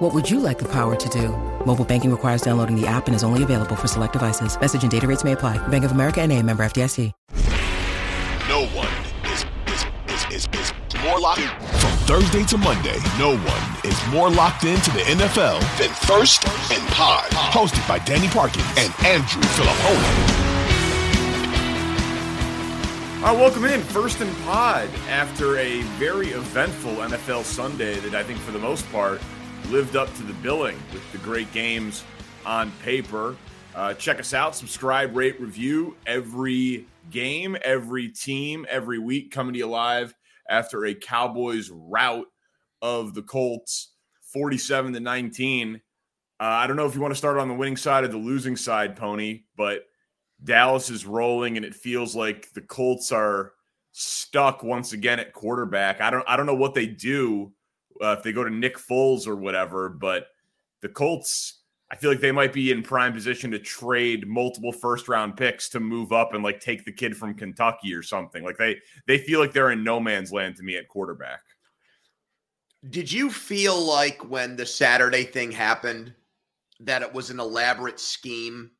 What would you like the power to do? Mobile banking requires downloading the app and is only available for select devices. Message and data rates may apply. Bank of America and a member FDIC. No one is, is, is, is, is more locked From Thursday to Monday, no one is more locked into the NFL than First and Pod. Hosted by Danny Parkins and Andrew Filippone. Uh, welcome in, First and Pod, after a very eventful NFL Sunday that I think, for the most part, lived up to the billing with the great games on paper. Uh, check us out, subscribe, rate, review every game, every team, every week coming to you live after a Cowboys rout of the Colts, 47 to 19. Uh, I don't know if you want to start on the winning side or the losing side, Pony, but Dallas is rolling, and it feels like the Colts are stuck once again at quarterback. I don't I don't know what they do uh, if they go to Nick Foles or whatever, but the Colts. I feel like they might be in prime position to trade multiple first round picks to move up and like take the kid from Kentucky or something. Like they they feel like they're in no man's land to me at quarterback. Did you feel like when the Saturday thing happened that it was an elaborate scheme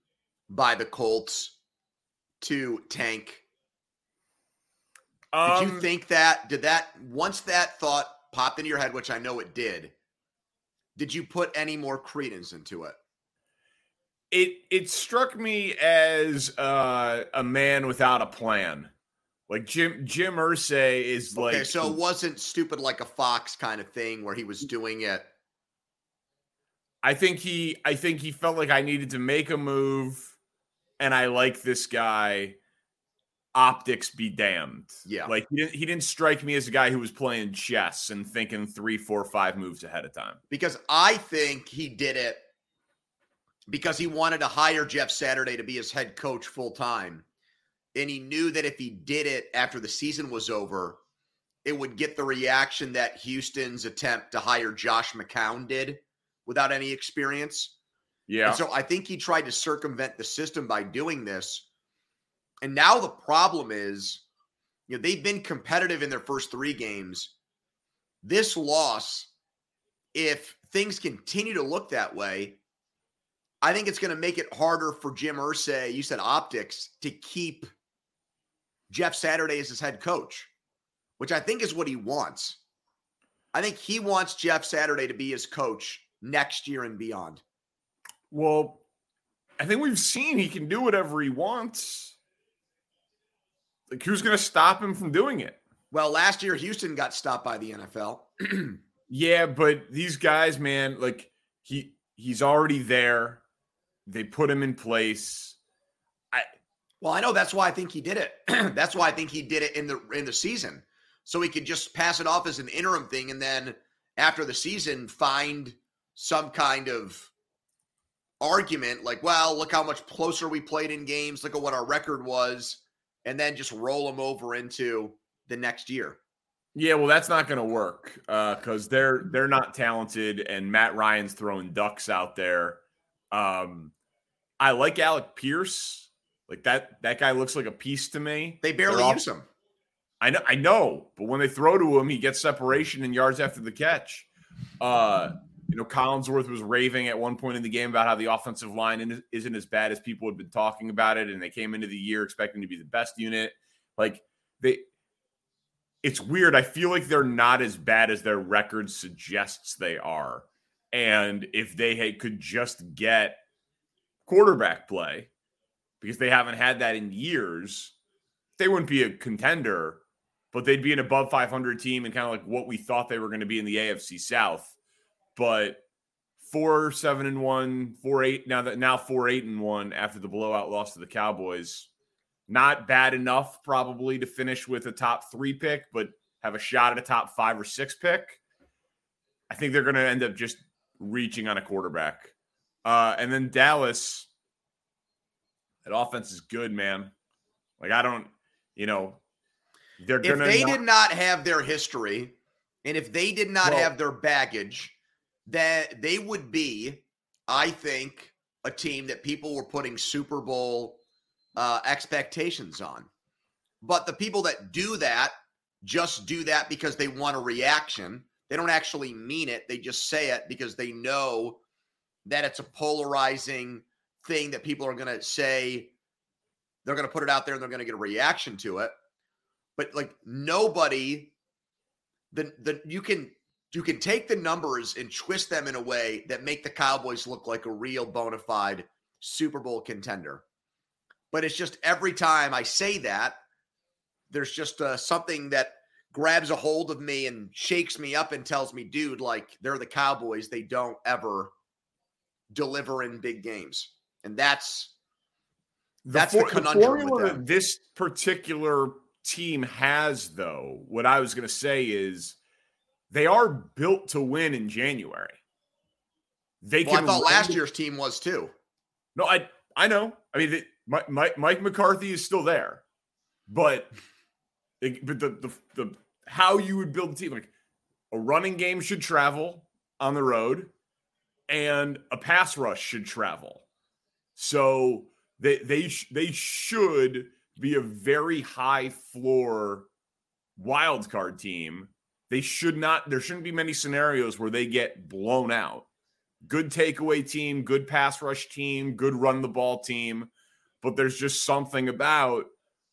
by the Colts to tank? Um, did you think that? Did that once that thought popped into your head, which I know it did? Did you put any more credence into it? It it struck me as uh, a man without a plan. Like Jim Jim Irsay is like okay, so it wasn't stupid like a fox kind of thing where he was doing it. I think he I think he felt like I needed to make a move and I like this guy. Optics be damned. Yeah. Like he didn't he didn't strike me as a guy who was playing chess and thinking three, four, five moves ahead of time. Because I think he did it because he wanted to hire Jeff Saturday to be his head coach full time. And he knew that if he did it after the season was over, it would get the reaction that Houston's attempt to hire Josh McCown did without any experience. Yeah. And so I think he tried to circumvent the system by doing this. And now the problem is, you know, they've been competitive in their first three games. This loss, if things continue to look that way, I think it's going to make it harder for Jim Irsay, you said optics, to keep Jeff Saturday as his head coach, which I think is what he wants. I think he wants Jeff Saturday to be his coach next year and beyond. Well, I think we've seen he can do whatever he wants. Like, who's going to stop him from doing it? Well, last year Houston got stopped by the NFL. yeah, but these guys, man, like he he's already there. They put him in place. I well, I know that's why I think he did it. that's why I think he did it in the in the season, so he could just pass it off as an interim thing, and then after the season, find some kind of argument like, well, look how much closer we played in games. Look at what our record was, and then just roll them over into the next year. Yeah, well, that's not going to work because uh, they're they're not talented, and Matt Ryan's throwing ducks out there. Um, I like Alec Pierce. Like that that guy looks like a piece to me. They barely use him. I know, I know, but when they throw to him, he gets separation and yards after the catch. Uh, you know, Collinsworth was raving at one point in the game about how the offensive line isn't as bad as people had been talking about it, and they came into the year expecting to be the best unit. Like they, it's weird. I feel like they're not as bad as their record suggests they are, and if they had, could just get quarterback play, because they haven't had that in years, they wouldn't be a contender, but they'd be an above 500 team and kind of like what we thought they were going to be in the AFC South but four seven and one, four eight now that now four eight and one after the blowout loss to the Cowboys. Not bad enough, probably, to finish with a top three pick, but have a shot at a top five or six pick. I think they're going to end up just reaching on a quarterback. Uh, and then Dallas, that offense is good, man. Like I don't, you know, they're if gonna. If they not- did not have their history, and if they did not Well- have their baggage, then they would be, I think, a team that people were putting Super Bowl uh, expectations on. But the people that do that just do that because they want a reaction. They don't actually mean it. They just say it because they know that it's a polarizing thing that people are going to say. They're going to put it out there and they're going to get a reaction to it. But like nobody, the the you can you can take the numbers and twist them in a way that make the Cowboys look like a real bona fide Super Bowl contender. But it's just every time I say that, there's just uh, something that grabs a hold of me and shakes me up and tells me, dude, like they're the Cowboys. They don't ever deliver in big games. And that's that's the for- conundrum with formula this particular team has, though, what I was going to say is they are built to win in January. They well, I can. thought run last year's team was too. No, I I know. I mean, Mike Mike McCarthy is still there, but it- but the, the the how you would build a team like a running game should travel on the road, and a pass rush should travel. So they they they should be a very high floor wild card team. They should not. There shouldn't be many scenarios where they get blown out good takeaway team, good pass rush team, good run the ball team. But there's just something about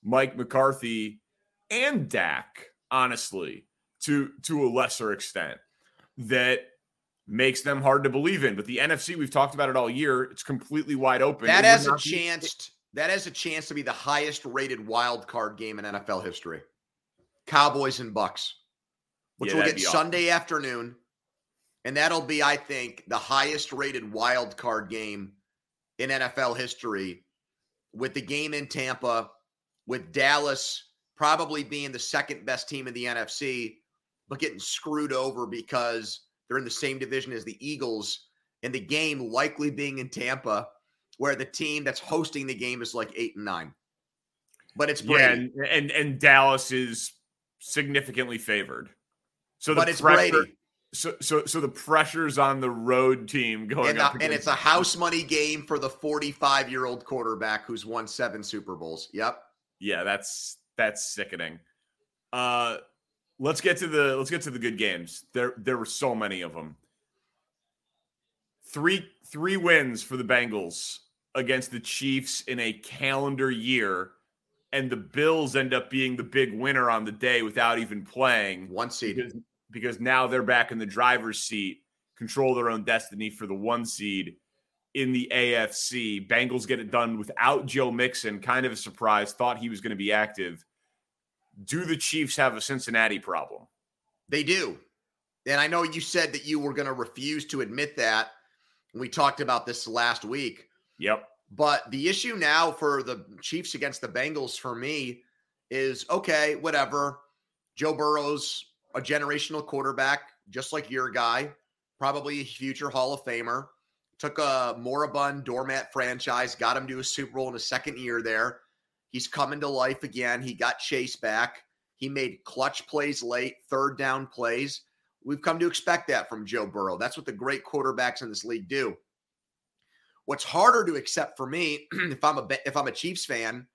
Mike McCarthy and Dak, honestly, to to a lesser extent, that makes them hard to believe in. But the NFC, we've talked about it all year. It's completely wide open. That has a not be- chance. That has a chance to be the highest rated wild card game in NFL history. Cowboys and Bucks, which Yeah, will get be awesome. Sunday afternoon, and that'll be, I think, the highest rated wild card game in NFL history. With the game in Tampa, with Dallas probably being the second best team in the NFC, but getting screwed over because they're in the same division as the Eagles, and the game likely being in Tampa where the team that's hosting the game is like eight and nine. But it's Yeah, and, and and Dallas is significantly favored. So the but it's pressure, Brady. So so so the pressure's on the road team going And, up, the- and it's a house money game for the 45 year old quarterback who's won seven Super Bowls. Yep. Yeah, that's that's sickening. Uh let's get to the let's get to the good games. There there were so many of them. Three three wins for the Bengals against the Chiefs in a calendar year and the Bills end up being the big winner on the day without even playing One seed. because, because now they're back in the driver's seat, control their own destiny for the one seed in the AFC. Bengals get it done without Joe Mixon, kind of a surprise. Thought he was going to be active. Do the Chiefs have a Cincinnati problem? They do. And I know you said that you were going to refuse to admit that. We talked about this last week. Yep. But the issue now for the Chiefs against the Bengals for me is okay, whatever. Joe Burrow's a generational quarterback, just like your guy, probably a future Hall of Famer. Took a moribund doormat franchise, got him to a Super Bowl in his second year there. He's coming to life again. He got Chase back. He made clutch plays late, third down plays. We've come to expect that from Joe Burrow. That's what the great quarterbacks in this league do. What's harder to accept for me, if I'm a if I'm a Chiefs fan,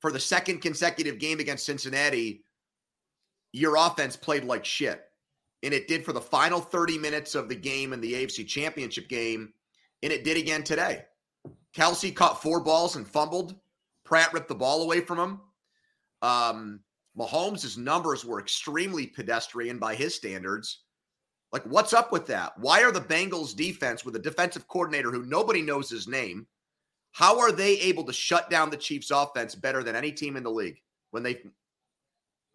for the second consecutive game against Cincinnati, your offense played like shit, and it did for the final 30 minutes of the game in the AFC Championship game, and it did again today. Kelce caught four balls and fumbled. Pratt ripped the ball away from him. Um, Mahomes' numbers were extremely pedestrian by his standards. Like, what's up with that? Why are the Bengals defense with a defensive coordinator who nobody knows his name? How are they able to shut down the Chiefs' offense better than any team in the league when they?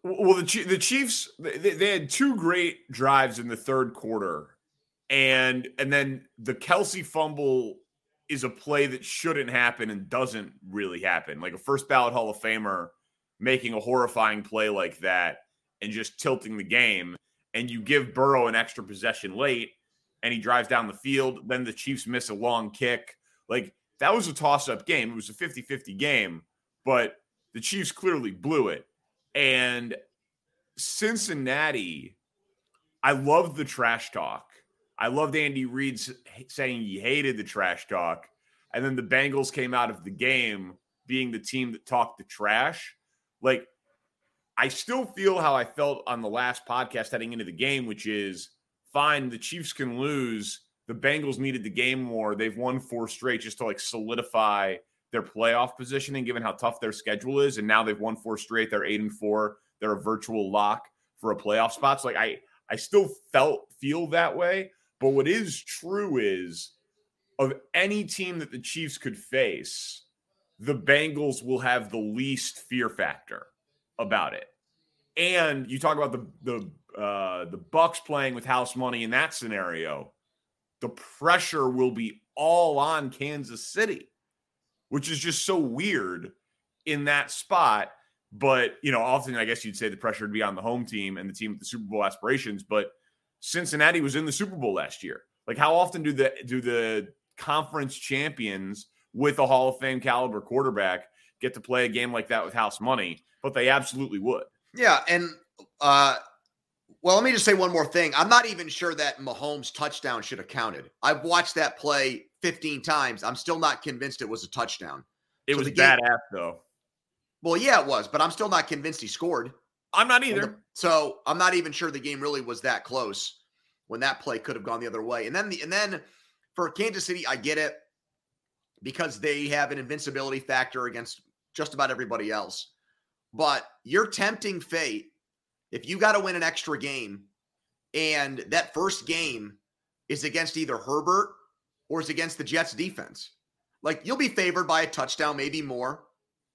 Well, the the Chiefs they, had two great drives in the third quarter, and and then the Kelce fumble is a play that shouldn't happen and doesn't really happen. Like a first ballot Hall of Famer making a horrifying play like that and just tilting the game, and you give Burrow an extra possession late, and he drives down the field. Then the Chiefs miss a long kick. Like that was a toss up game. It was a 50 50 game, but the Chiefs clearly blew it. And Cincinnati, I love the trash talk. I loved Andy Reid saying he hated the trash talk. And then the Bengals came out of the game being the team that talked the trash. Like, I still feel how I felt on the last podcast heading into the game, which is fine, the Chiefs can lose. The Bengals needed the game more. They've won four straight just to like solidify their playoff positioning, given how tough their schedule is. And now they've won four straight. They're eight and four. They're a virtual lock for a playoff spot. So like I I still felt feel that way. But what is true is of any team that the Chiefs could face, the Bengals will have the least fear factor about it. And you talk about the the uh, the Bucs playing with house money in that scenario, the pressure will be all on Kansas City, which is just so weird in that spot. But you know, often I guess you'd say the pressure would be on the home team and the team with the Super Bowl aspirations. But Cincinnati was in the Super Bowl last year. Like, how often do the do the conference champions with a Hall of Fame caliber quarterback get to play a game like that with house money? But they absolutely would. Yeah, and uh, well, let me just say one more thing. I'm not even sure that Mahomes' touchdown should have counted. I've watched that play 15 times. I'm still not convinced it was a touchdown. It so was game, badass though. Well, yeah, it was, but I'm still not convinced he scored. I'm not either. So I'm not even sure the game really was that close when that play could have gone the other way. And then the and then for Kansas City, I get it because they have an invincibility factor against just about everybody else. But you're tempting fate if you got to win an extra game and that first game is against either Herbert or is against the Jets defense. Like you'll be favored by a touchdown, maybe more.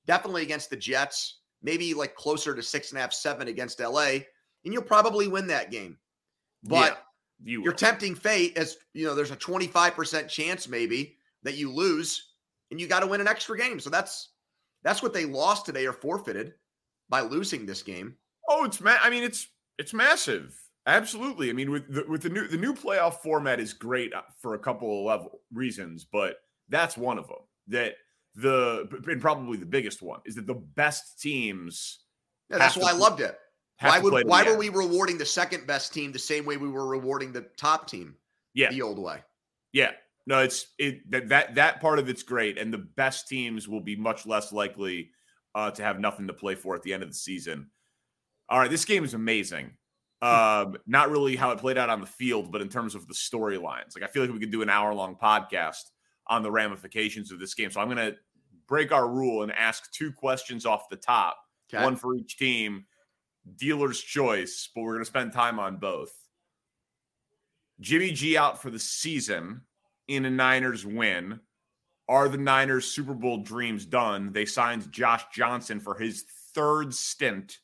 Definitely against the Jets, maybe like closer to six and a half, seven against LA, and you'll probably win that game. But yeah, you are tempting fate as you know, there's a 25% chance maybe that you lose and you got to win an extra game. So that's that's what they lost today or forfeited by losing this game. Oh, it's ma- I mean, it's it's massive. Absolutely. I mean, with the, with the new the new playoff format is great uh, for a couple of level reasons, but that's one of them. That the and probably the biggest one is that the best teams. Yeah, that's why I loved it. Why would why were we rewarding the second best team the same way we were rewarding the top team? Yeah, the old way. Yeah, no, it's it that that that part of it's great, and the best teams will be much less likely uh, to have nothing to play for at the end of the season. All right, this game is amazing. Um, not really how it played out on the field, but in terms of the storylines. Like I feel like we could do an hour long podcast on the ramifications of this game. So I'm going to break our rule and ask two questions off the top, okay. one for each team. Dealer's choice, but we're going to spend time on both. Jimmy G out for the season in a Niners win. Are the Niners Super Bowl dreams done? They signed Josh Johnson for his third stint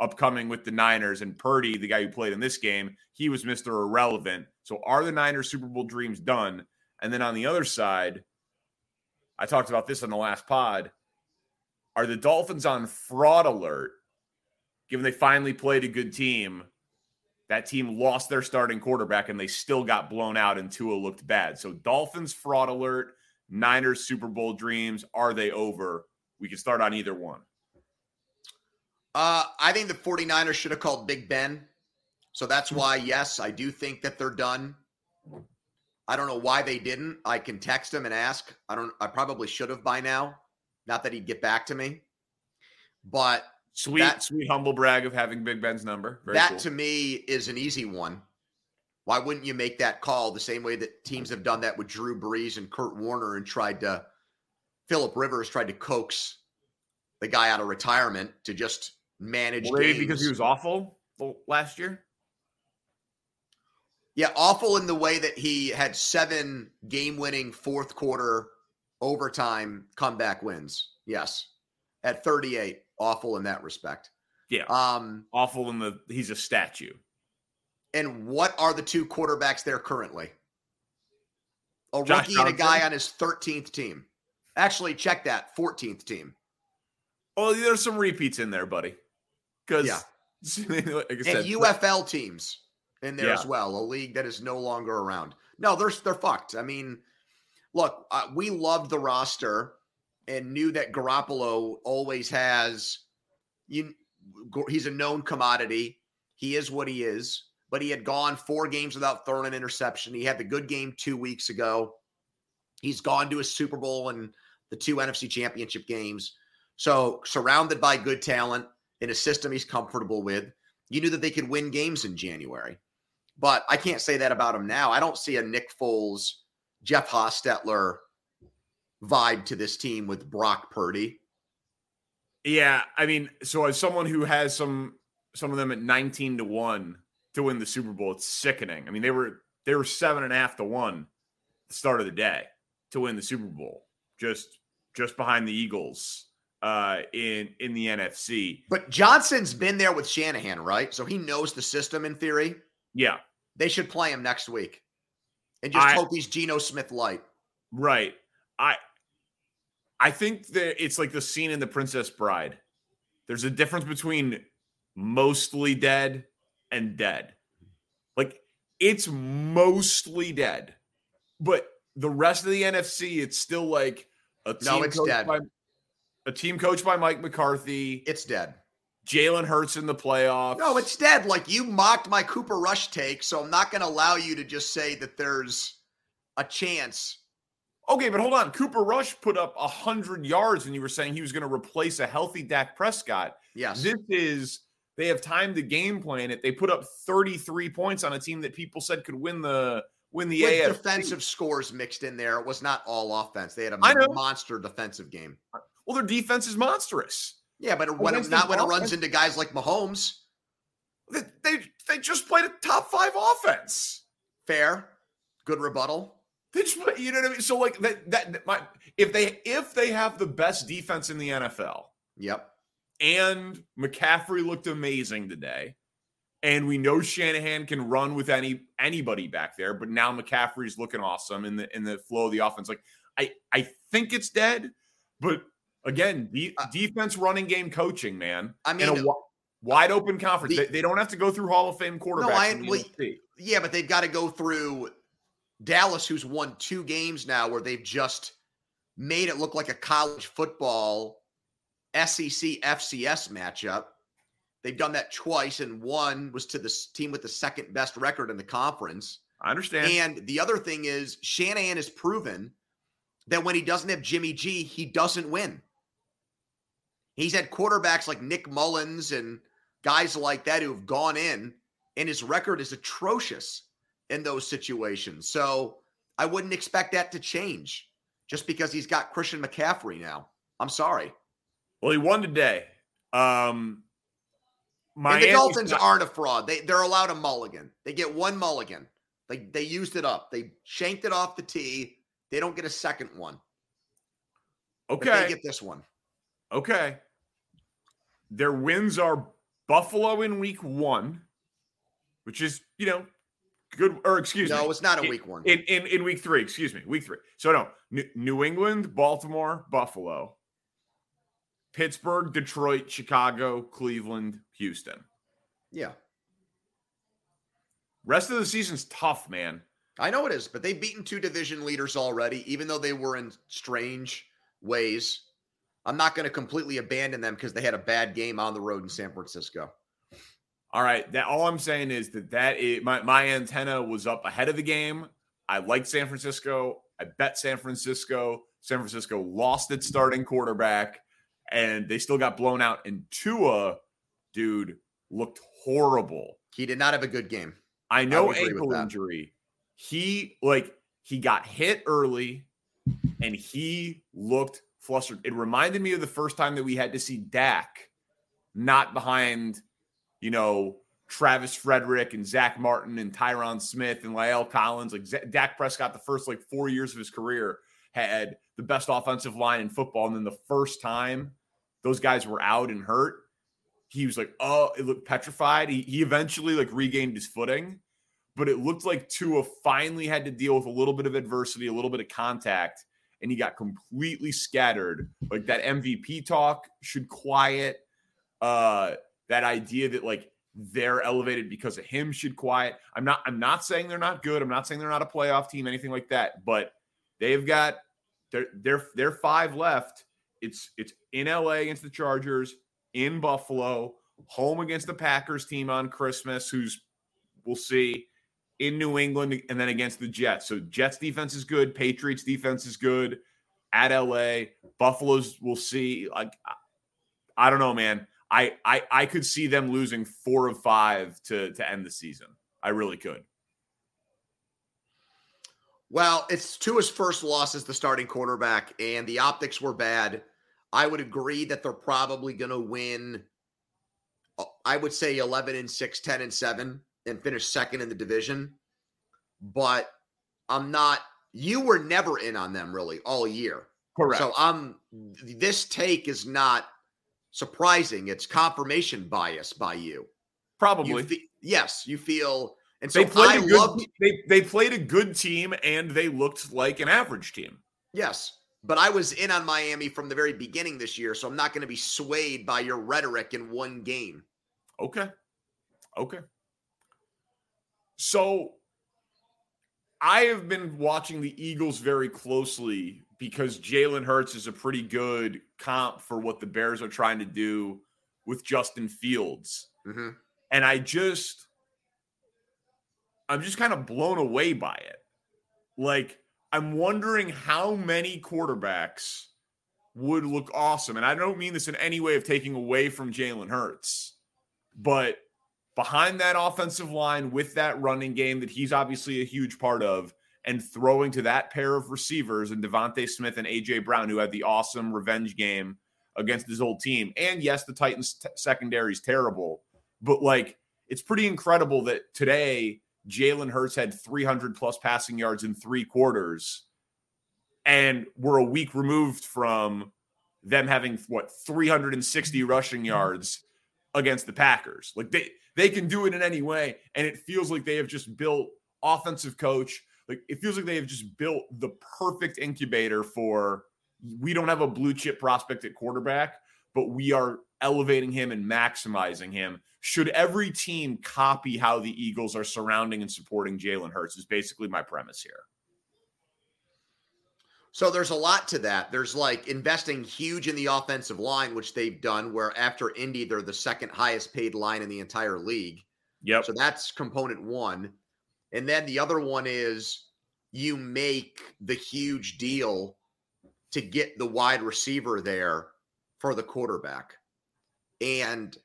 upcoming with the Niners. And Purdy, the guy who played in this game, he was Mr. Irrelevant. So are the Niners Super Bowl dreams done? And then on the other side, I talked about this on the last pod. Are the Dolphins on fraud alert? Given they finally played a good team, that team lost their starting quarterback and they still got blown out and Tua looked bad. So Dolphins fraud alert, Niners Super Bowl dreams, are they over? We can start on either one. Uh, I think the 49ers should have called Big Ben. So that's hmm. why, yes, I do think that they're done. I don't know why they didn't. I can text him and ask. I don't I probably should have by now. Not that he'd get back to me. But sweet, that, sweet humble brag of having Big Ben's number. Very that cool. to me is an easy one. Why wouldn't you make that call the same way that teams have done that with Drew Brees and Kurt Warner and tried to Philip Rivers tried to coax the guy out of retirement to just manage Maybe because he was awful last year. Yeah, awful in the way that he had seven game-winning fourth quarter overtime comeback wins. Yes, at 38, awful in that respect. Yeah, um, awful in the he's a statue. And what are the two quarterbacks there currently? A Josh rookie Johnson. and a guy on his 13th team. Actually, check that 14th team. Oh, there's some repeats in there, buddy. Because yeah. like and said, UFL teams in there yeah. as well, a league that is no longer around. No, they're they're fucked. I mean, look, uh, we loved the roster and knew that Garoppolo always has you he's a known commodity. He is what he is, but he had gone four games without throwing an interception. He had the good game 2 weeks ago. He's gone to a Super Bowl and the two NFC championship games. So, surrounded by good talent in a system he's comfortable with, you knew that they could win games in January. But I can't say that about him now. I don't see a Nick Foles, Jeff Hostetler vibe to this team with Brock Purdy. Yeah, I mean, so as someone who has some some of them at 19 to 1 to win the Super Bowl, it's sickening. I mean, they were they were seven and a half to one the start of the day to win the Super Bowl, just just behind the Eagles uh, in in the NFC. But Johnson's been there with Shanahan, right? So he knows the system in theory. Yeah, they should play him next week, and just I, hope he's Geno Smith light. Right. I I think that it's like the scene in The Princess Bride. There's a difference between mostly dead and dead. Like it's mostly dead, but the rest of the NFC, it's still like a team no, it's dead. By, a team coached by Mike McCarthy. It's dead. Jalen Hurts in the playoffs. No, it's dead. Like you mocked my Cooper Rush take, so I'm not going to allow you to just say that there's a chance Okay, but hold on. Cooper Rush put up 100 yards and you were saying he was going to replace a healthy Dak Prescott. Yes. This is, they have time to game plan it. They put up 33 points on a team that people said could win the win the With defensive scores mixed in there. It was not all offense. They had a monster defensive game. Well, their defense is monstrous. Yeah, but when it, not when it runs into guys like Mahomes. They, they they just played a top five offense. Fair. Good rebuttal. They just, you know what I mean? So like that that my if they if they have the best defense in the NFL. Yep. And McCaffrey looked amazing today. And we know Shanahan can run with any anybody back there, but now McCaffrey's looking awesome in the in the flow of the offense. Like I I think it's dead, but again, the uh, defense running game coaching, man. I mean, a wide open conference. The, they, they, don't have to go through Hall of Fame quarterbacks. No, I, well, yeah, but they've got to go through Dallas, who's won two games now where they've just made it look like a college football SEC FCS matchup. They've done that twice, and one was to the team with the second best record in the conference. I understand. And the other thing is, Shanahan has proven that when he doesn't have Jimmy G, he doesn't win. He's had quarterbacks like Nick Mullens and guys like that who have gone in, and his record is atrocious in those situations. So I wouldn't expect that to change just because he's got Christian McCaffrey now. I'm sorry. Well, he won today. Um, and the Dolphins aren't a fraud. They they're allowed a mulligan. They get one mulligan. They they used it up. They shanked it off the tee. They don't get a second one. Okay. But they get this one. Okay. Their wins are Buffalo in week one, which is, you know, good or excuse no, me. No, it's not a week one. In, in in week three, excuse me, week three. So no, New England, Baltimore, Buffalo, Pittsburgh, Detroit, Chicago, Cleveland, Houston. Yeah. Rest of the season's tough, man. I know it is, but they've beaten two division leaders already, even though they were in strange ways. I'm not going to completely abandon them because they had a bad game on the road in San Francisco. All right. That all I'm saying is that that is, my my antenna was up ahead of the game. I like San Francisco. I bet San Francisco. San Francisco lost its starting quarterback, and they still got blown out. And Tua, dude, looked horrible. He did not have a good game. I know I ankle injury. He like he got hit early, and he looked flustered. It reminded me of the first time that we had to see Dak not behind you know, Travis Frederick and Zach Martin and Tyron Smith and La'el Collins. Like Z- Dak Prescott, the first like four years of his career, had the best offensive line in football. And then the first time those guys were out and hurt, he was like, oh, it looked petrified. He, he eventually like regained his footing, but it looked like Tua finally had to deal with a little bit of adversity, a little bit of contact, and he got completely scattered. Like that MVP talk should quiet. Uh, that idea that like they're elevated because of him should quiet. I'm not I'm not saying they're not good. I'm not saying they're not a playoff team, anything like that, but they've got they're they're they're five left it's it's in LA against the Chargers, in Buffalo, home against the Packers team on Christmas, who's we'll see in New England, and then against the Jets. So Jets defense is good, Patriots defense is good at LA. Buffalo's we'll see. Like I don't know, man. I I I could see them losing four of five to to end the season. I really could. Well, it's Tua's first loss as the starting quarterback, and the optics were bad. I would agree that they're probably going to win. Uh, I would say 11 and 6, 10 and 7, and finish second in the division. But I'm not, you were never in on them really all year. Correct. So I'm, this take is not surprising. It's confirmation bias by you. Probably. You fe- yes, you feel and so they played I a good, loved, they, they played a good team and they looked like an average team. Yes. But I was in on Miami from the very beginning this year, so I'm not going to be swayed by your rhetoric in one game. Okay. Okay. So I have been watching the Eagles very closely because Jalen Hurts is a pretty good comp for what the Bears are trying to do with Justin Fields. Mm-hmm. And I just I'm just kind of blown away by it. Like, I'm wondering how many quarterbacks would look awesome. And I don't mean this in any way of taking away from Jalen Hurts, but behind that offensive line with that running game that he's obviously a huge part of, and throwing to that pair of receivers and DeVonta Smith and AJ Brown, who had the awesome revenge game against his old team. And yes, the Titans t- secondary is terrible, but like it's pretty incredible that today Jalen Hurts had 300 plus passing yards in three quarters, and we're a week removed from them having what 360 rushing mm-hmm. yards against the Packers. Like they they can do it in any way, and it feels like they have just built offensive coach. Like it feels like they have just built the perfect incubator for. We don't have a blue chip prospect at quarterback, but we are elevating him and maximizing him. Should every team copy how the Eagles are surrounding and supporting Jalen Hurts? Is basically my premise here. So there's a lot to that. There's like investing huge in the offensive line, which they've done, where after Indy, they're the second highest paid line in the entire league. Yep. So that's component one. And then the other one is you make the huge deal to get the wide receiver there for the quarterback. And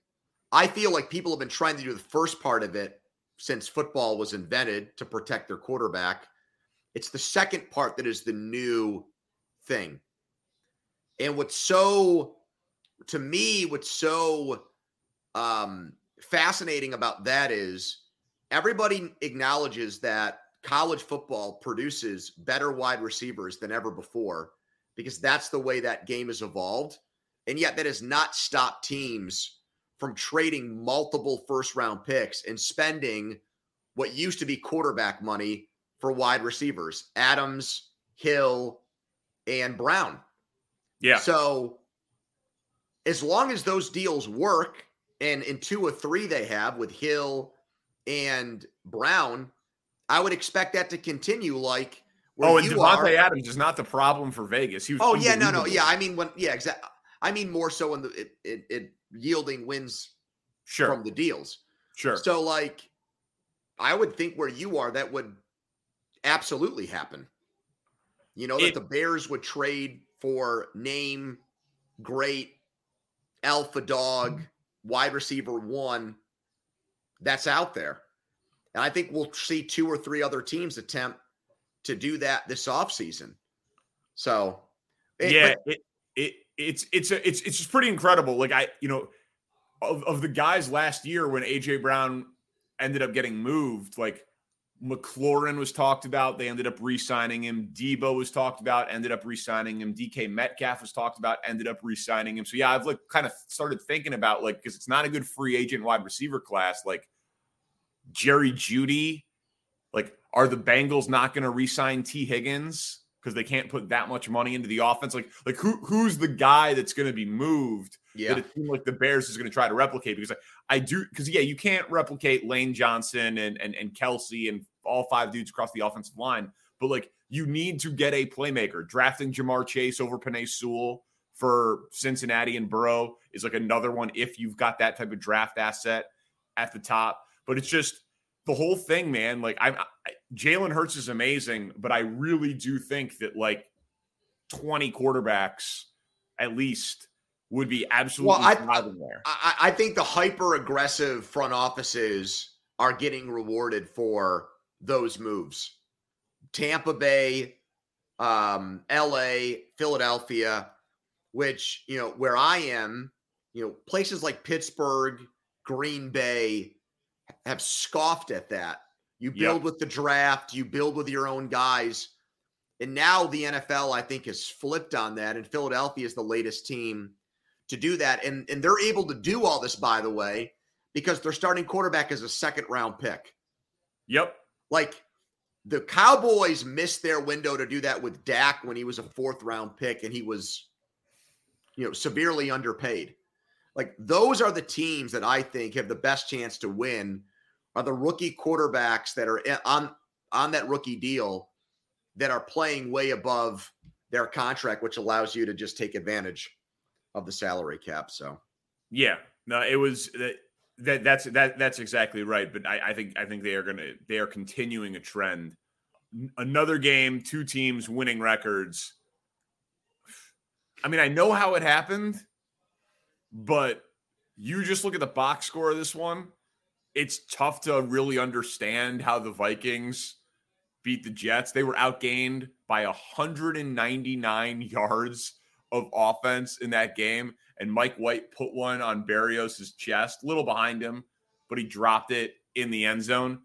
I feel like people have been trying to do the first part of it since football was invented to protect their quarterback. It's the second part that is the new thing. And what's so, to me, what's so um, fascinating about that is everybody acknowledges that college football produces better wide receivers than ever before because that's the way that game has evolved. And yet, that has not stopped teams from trading multiple first round picks and spending what used to be quarterback money for wide receivers Adams, Hill, and Brown. Yeah. So, as long as those deals work, and in two or three they have with Hill and Brown, I would expect that to continue. Like, oh, and Davante Adams is not the problem for Vegas. He was oh yeah, no, no, yeah. I mean, when yeah, exactly. I mean more so in the it, it, it yielding wins sure. from the deals. Sure. So like I would think where you are that would absolutely happen. You know, that it, the Bears would trade for name, great, alpha dog, wide receiver one that's out there. And I think we'll see two or three other teams attempt to do that this offseason. So, it, yeah, but, it, it, it's it's a, it's it's just pretty incredible. Like I, you know, of, of the guys last year when AJ Brown ended up getting moved, like McLaurin was talked about. They ended up re-signing him. Debo was talked about, ended up re-signing him. DK Metcalf was talked about, ended up re-signing him. So yeah, I've like kind of started thinking about like because it's not a good free agent wide receiver class. Like Jerry Jeudy, like are the Bengals not going to re-sign Tee Higgins? Because they can't put that much money into the offense. Like, like who who's the guy that's going to be moved? Yeah, that it like the Bears is going to try to replicate because I, I do because yeah, you can't replicate Lane Johnson and and and Kelce and all five dudes across the offensive line, but like you need to get a playmaker. Drafting Ja'Marr Chase over Penei Sewell for Cincinnati and Burrow is like another one if you've got that type of draft asset at the top. But it's just the whole thing, man. Like I'm Jalen Hurts is amazing, but I really do think that like 20 quarterbacks at least would be absolutely well, I, there. I, I think the hyper aggressive front offices are getting rewarded for those moves. Tampa Bay, um, LA, Philadelphia, which, you know, where I am, you know, places like Pittsburgh, Green Bay have scoffed at that. You build yep. with the draft, you build with your own guys. And now the NFL, I think, has flipped on that. And Philadelphia is the latest team to do that. And, and they're able to do all this, by the way, because their starting quarterback is a second round pick. Yep. Like the Cowboys missed their window to do that with Dak when he was a fourth round pick and he was, you know, severely underpaid. Like those are the teams that I think have the best chance to win are the rookie quarterbacks that are on on that rookie deal that are playing way above their contract, which allows you to just take advantage of the salary cap. So, yeah, no, it was that, that that's that that's exactly right. But I, I think I think they are gonna they are continuing a trend. Another game, two teams winning records. I mean, I know how it happened, but you just look at the box score of this one. It's tough to really understand how the Vikings beat the Jets. They were outgained by 199 yards of offense in that game. And Mike White put one on Berrios' chest, a little behind him, but he dropped it in the end zone.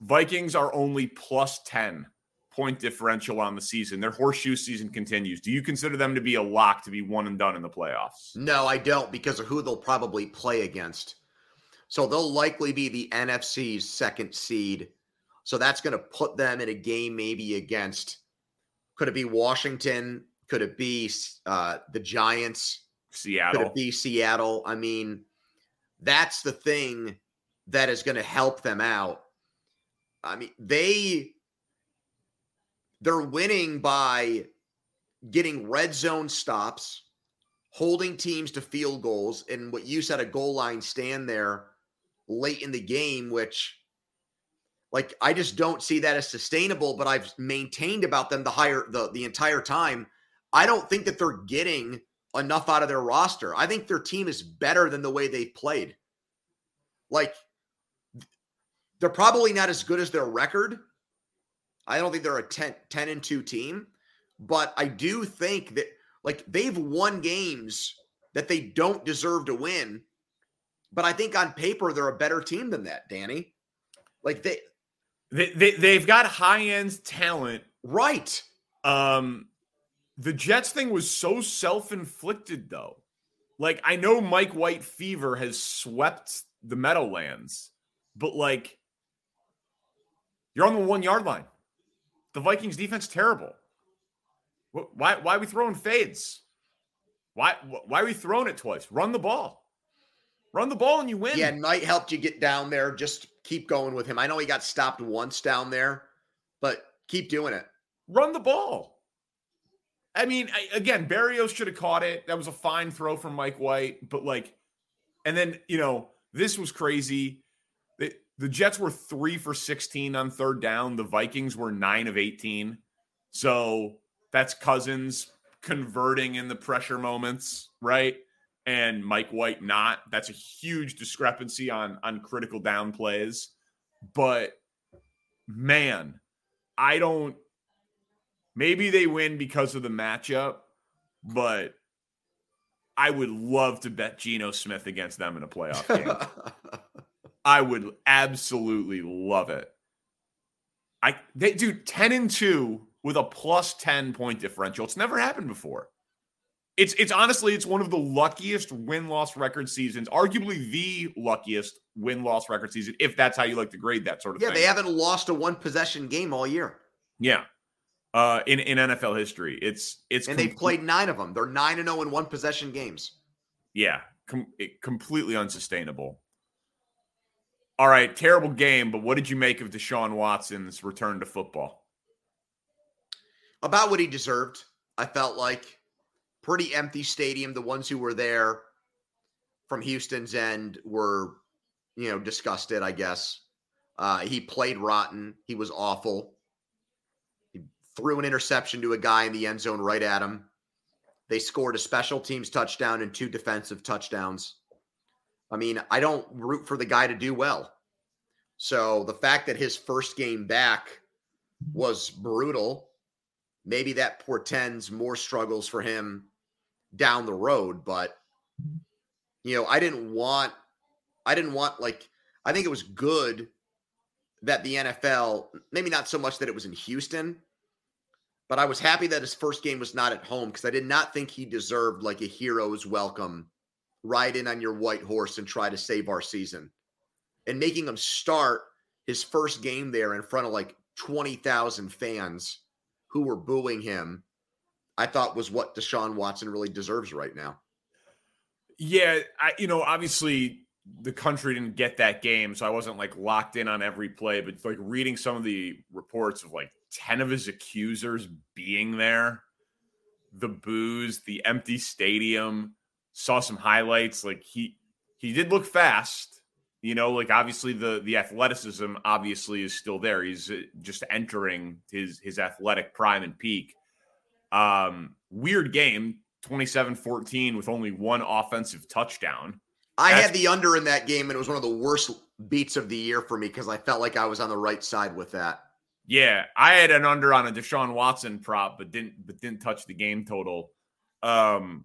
Vikings are only plus 10 point differential on the season. Their horseshoe season continues. Do you consider them to be a lock to be one and done in the playoffs? No, I don't because of who they'll probably play against. So they'll likely be the NFC's second seed. So that's going to put them in a game maybe against could it be Washington? Could it be uh, the Giants? Seattle. Could it be Seattle? I mean, that's the thing that is going to help them out. I mean, they they're winning by getting red zone stops, holding teams to field goals, and what you said a goal line stand there late in the game, which like I just don't see that as sustainable, but I've maintained about them the higher the the entire time. I don't think that they're getting enough out of their roster. I think their team is better than the way they've played. Like they're probably not as good as their record, I don't think they're a 10, 10 and 2 team, but I do think that like they've won games that they don't deserve to win. But I think on paper they're a better team than that, Danny. Like they they, they they've got high end talent. Right. Um the Jets thing was so self-inflicted though. Like I know Mike White fever has swept the Meadowlands, but like you're on the 1 yard line. The Vikings defense terrible. Why why are we throwing fades? Why why are we throwing it twice? Run the ball. Run the ball and you win. Yeah, Knight helped you get down there. Just keep going with him. I know he got stopped once down there, but keep doing it. Run the ball. I mean, I, again, Berrios should have caught it. That was a fine throw from Mike White, but like, and then you know this was crazy. The, The Jets were three for 16 on third down. The Vikings were nine of 18. So that's Cousins converting in the pressure moments, right? And Mike White not. That's a huge discrepancy on on critical down plays. But man, I don't maybe they win because of the matchup, but I would love to bet Geno Smith against them in a playoff game. I would absolutely love it. I they do 10 and 2 with a plus 10 point differential. It's never happened before. It's it's honestly it's one of the luckiest win-loss record seasons, arguably the luckiest win-loss record season, if that's how you like to grade that sort of yeah, thing. Yeah, they haven't lost a one possession game all year. Yeah. Uh, in, in NFL history. It's it's and com- they've played nine of them. They're nine and zero in one possession games. Yeah, com- completely unsustainable. All right, terrible game, but what did you make of Deshaun Watson's return to football? About what he deserved. I felt like pretty empty stadium. The ones who were there from Houston's end were, you know, disgusted, I guess. Uh, he played rotten. He was awful. He threw an interception to a guy in the end zone right at him. They scored a special teams touchdown and two defensive touchdowns. I mean, I don't root for the guy to do well. So the fact that his first game back was brutal, maybe that portends more struggles for him down the road. But you know, I didn't want, I didn't want like, I think it was good that the NFL, maybe not so much that it was in Houston, but I was happy that his first game was not at home because I did not think he deserved like a hero's welcome. Ride in on your white horse and try to save our season. And making him start his first game there in front of like 20,000 fans who were booing him, I thought was what Deshaun Watson really deserves right now. Yeah, I you know, obviously the country didn't get that game, so I wasn't like locked in on every play, but like reading some of the reports of like 10 of his accusers being there, the booze, the empty stadium, saw some highlights. Like he he did look fast. You know, like obviously the the athleticism obviously is still there. He's uh, just entering his his athletic prime and peak. Um weird game, 27-14 with only one offensive touchdown. I That's, had the under in that game, and it was one of the worst beats of the year for me because I felt like I was on the right side with that. Yeah, I had an under on a Deshaun Watson prop, but didn't but didn't touch the game total. Um,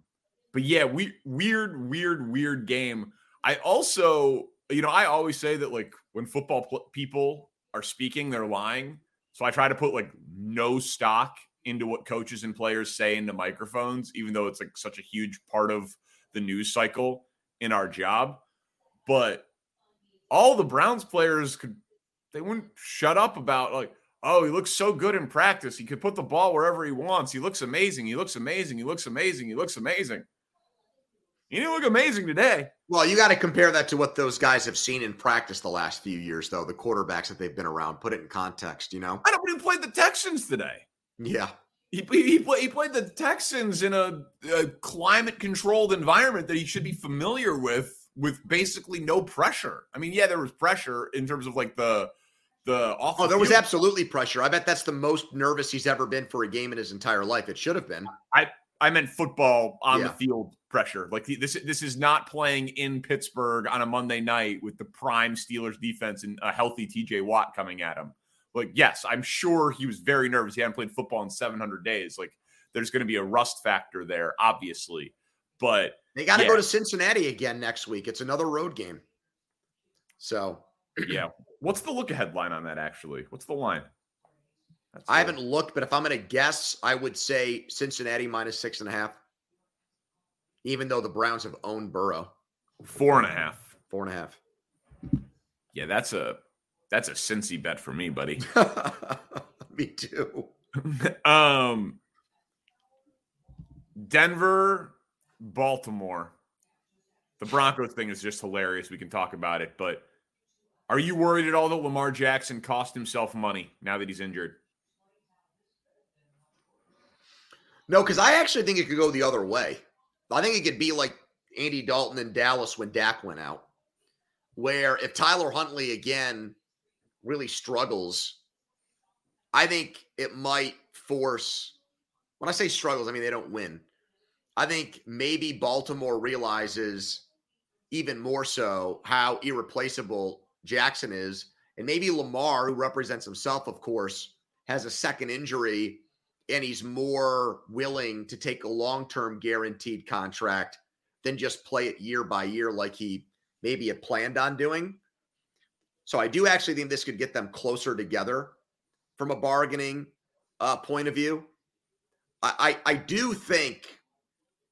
but yeah, we weird, weird, weird game. I also, you know, I always say that like when football pl- people are speaking, they're lying. So I try to put like no stock into what coaches and players say into microphones, even though it's like such a huge part of the news cycle in our job. But all the Browns players could they wouldn't shut up about like, oh, he looks so good in practice. He could put the ball wherever he wants. He looks amazing. He looks amazing. He looks amazing. He looks amazing. He didn't look amazing today. Well, you got to compare that to what those guys have seen in practice the last few years, though. The quarterbacks that they've been around. Put it in context, you know. I don't. even played the Texans today. Yeah. He, he, play, he played the Texans in a, a climate controlled environment that he should be familiar with, with basically no pressure. I mean, yeah, there was pressure in terms of like the the off. Oh, there was absolutely pressure. I bet that's the most nervous he's ever been for a game in his entire life. It should have been. I I meant football on yeah. the field pressure. Like this this is not playing in Pittsburgh on a Monday night with the prime Steelers defense and a healthy TJ Watt coming at him like, yes, I'm sure he was very nervous. He hadn't played football in 700 days. Like, there's going to be a rust factor there, obviously. But they got to yeah. go to Cincinnati again next week. It's another road game. So, yeah. What's the look ahead line on that, actually? What's the line? That's I haven't looked, but if I'm going to guess, I would say Cincinnati minus six and a half, even though the Browns have owned Burrow. Four and a half. Four and a half. Yeah, that's a that's a Cincy bet for me, buddy. me too. um, Denver, Baltimore. The Broncos thing is just hilarious. We can talk about it, but are you worried at all that Lamar Jackson cost himself money now that he's injured? No, because I actually think it could go the other way. I think it could be like Andy Dalton in Dallas when Dak went out, where if Tyler Huntley again really struggles, I think it might force. When I say struggles, I mean they don't win. I think maybe Baltimore realizes even more so how irreplaceable Jackson is. And maybe Lamar, who represents himself, of course, has a second injury and he's more willing to take a long term guaranteed contract than just play it year by year like he maybe had planned on doing. So I do actually think this could get them closer together from a bargaining uh, point of view. I, I, I do think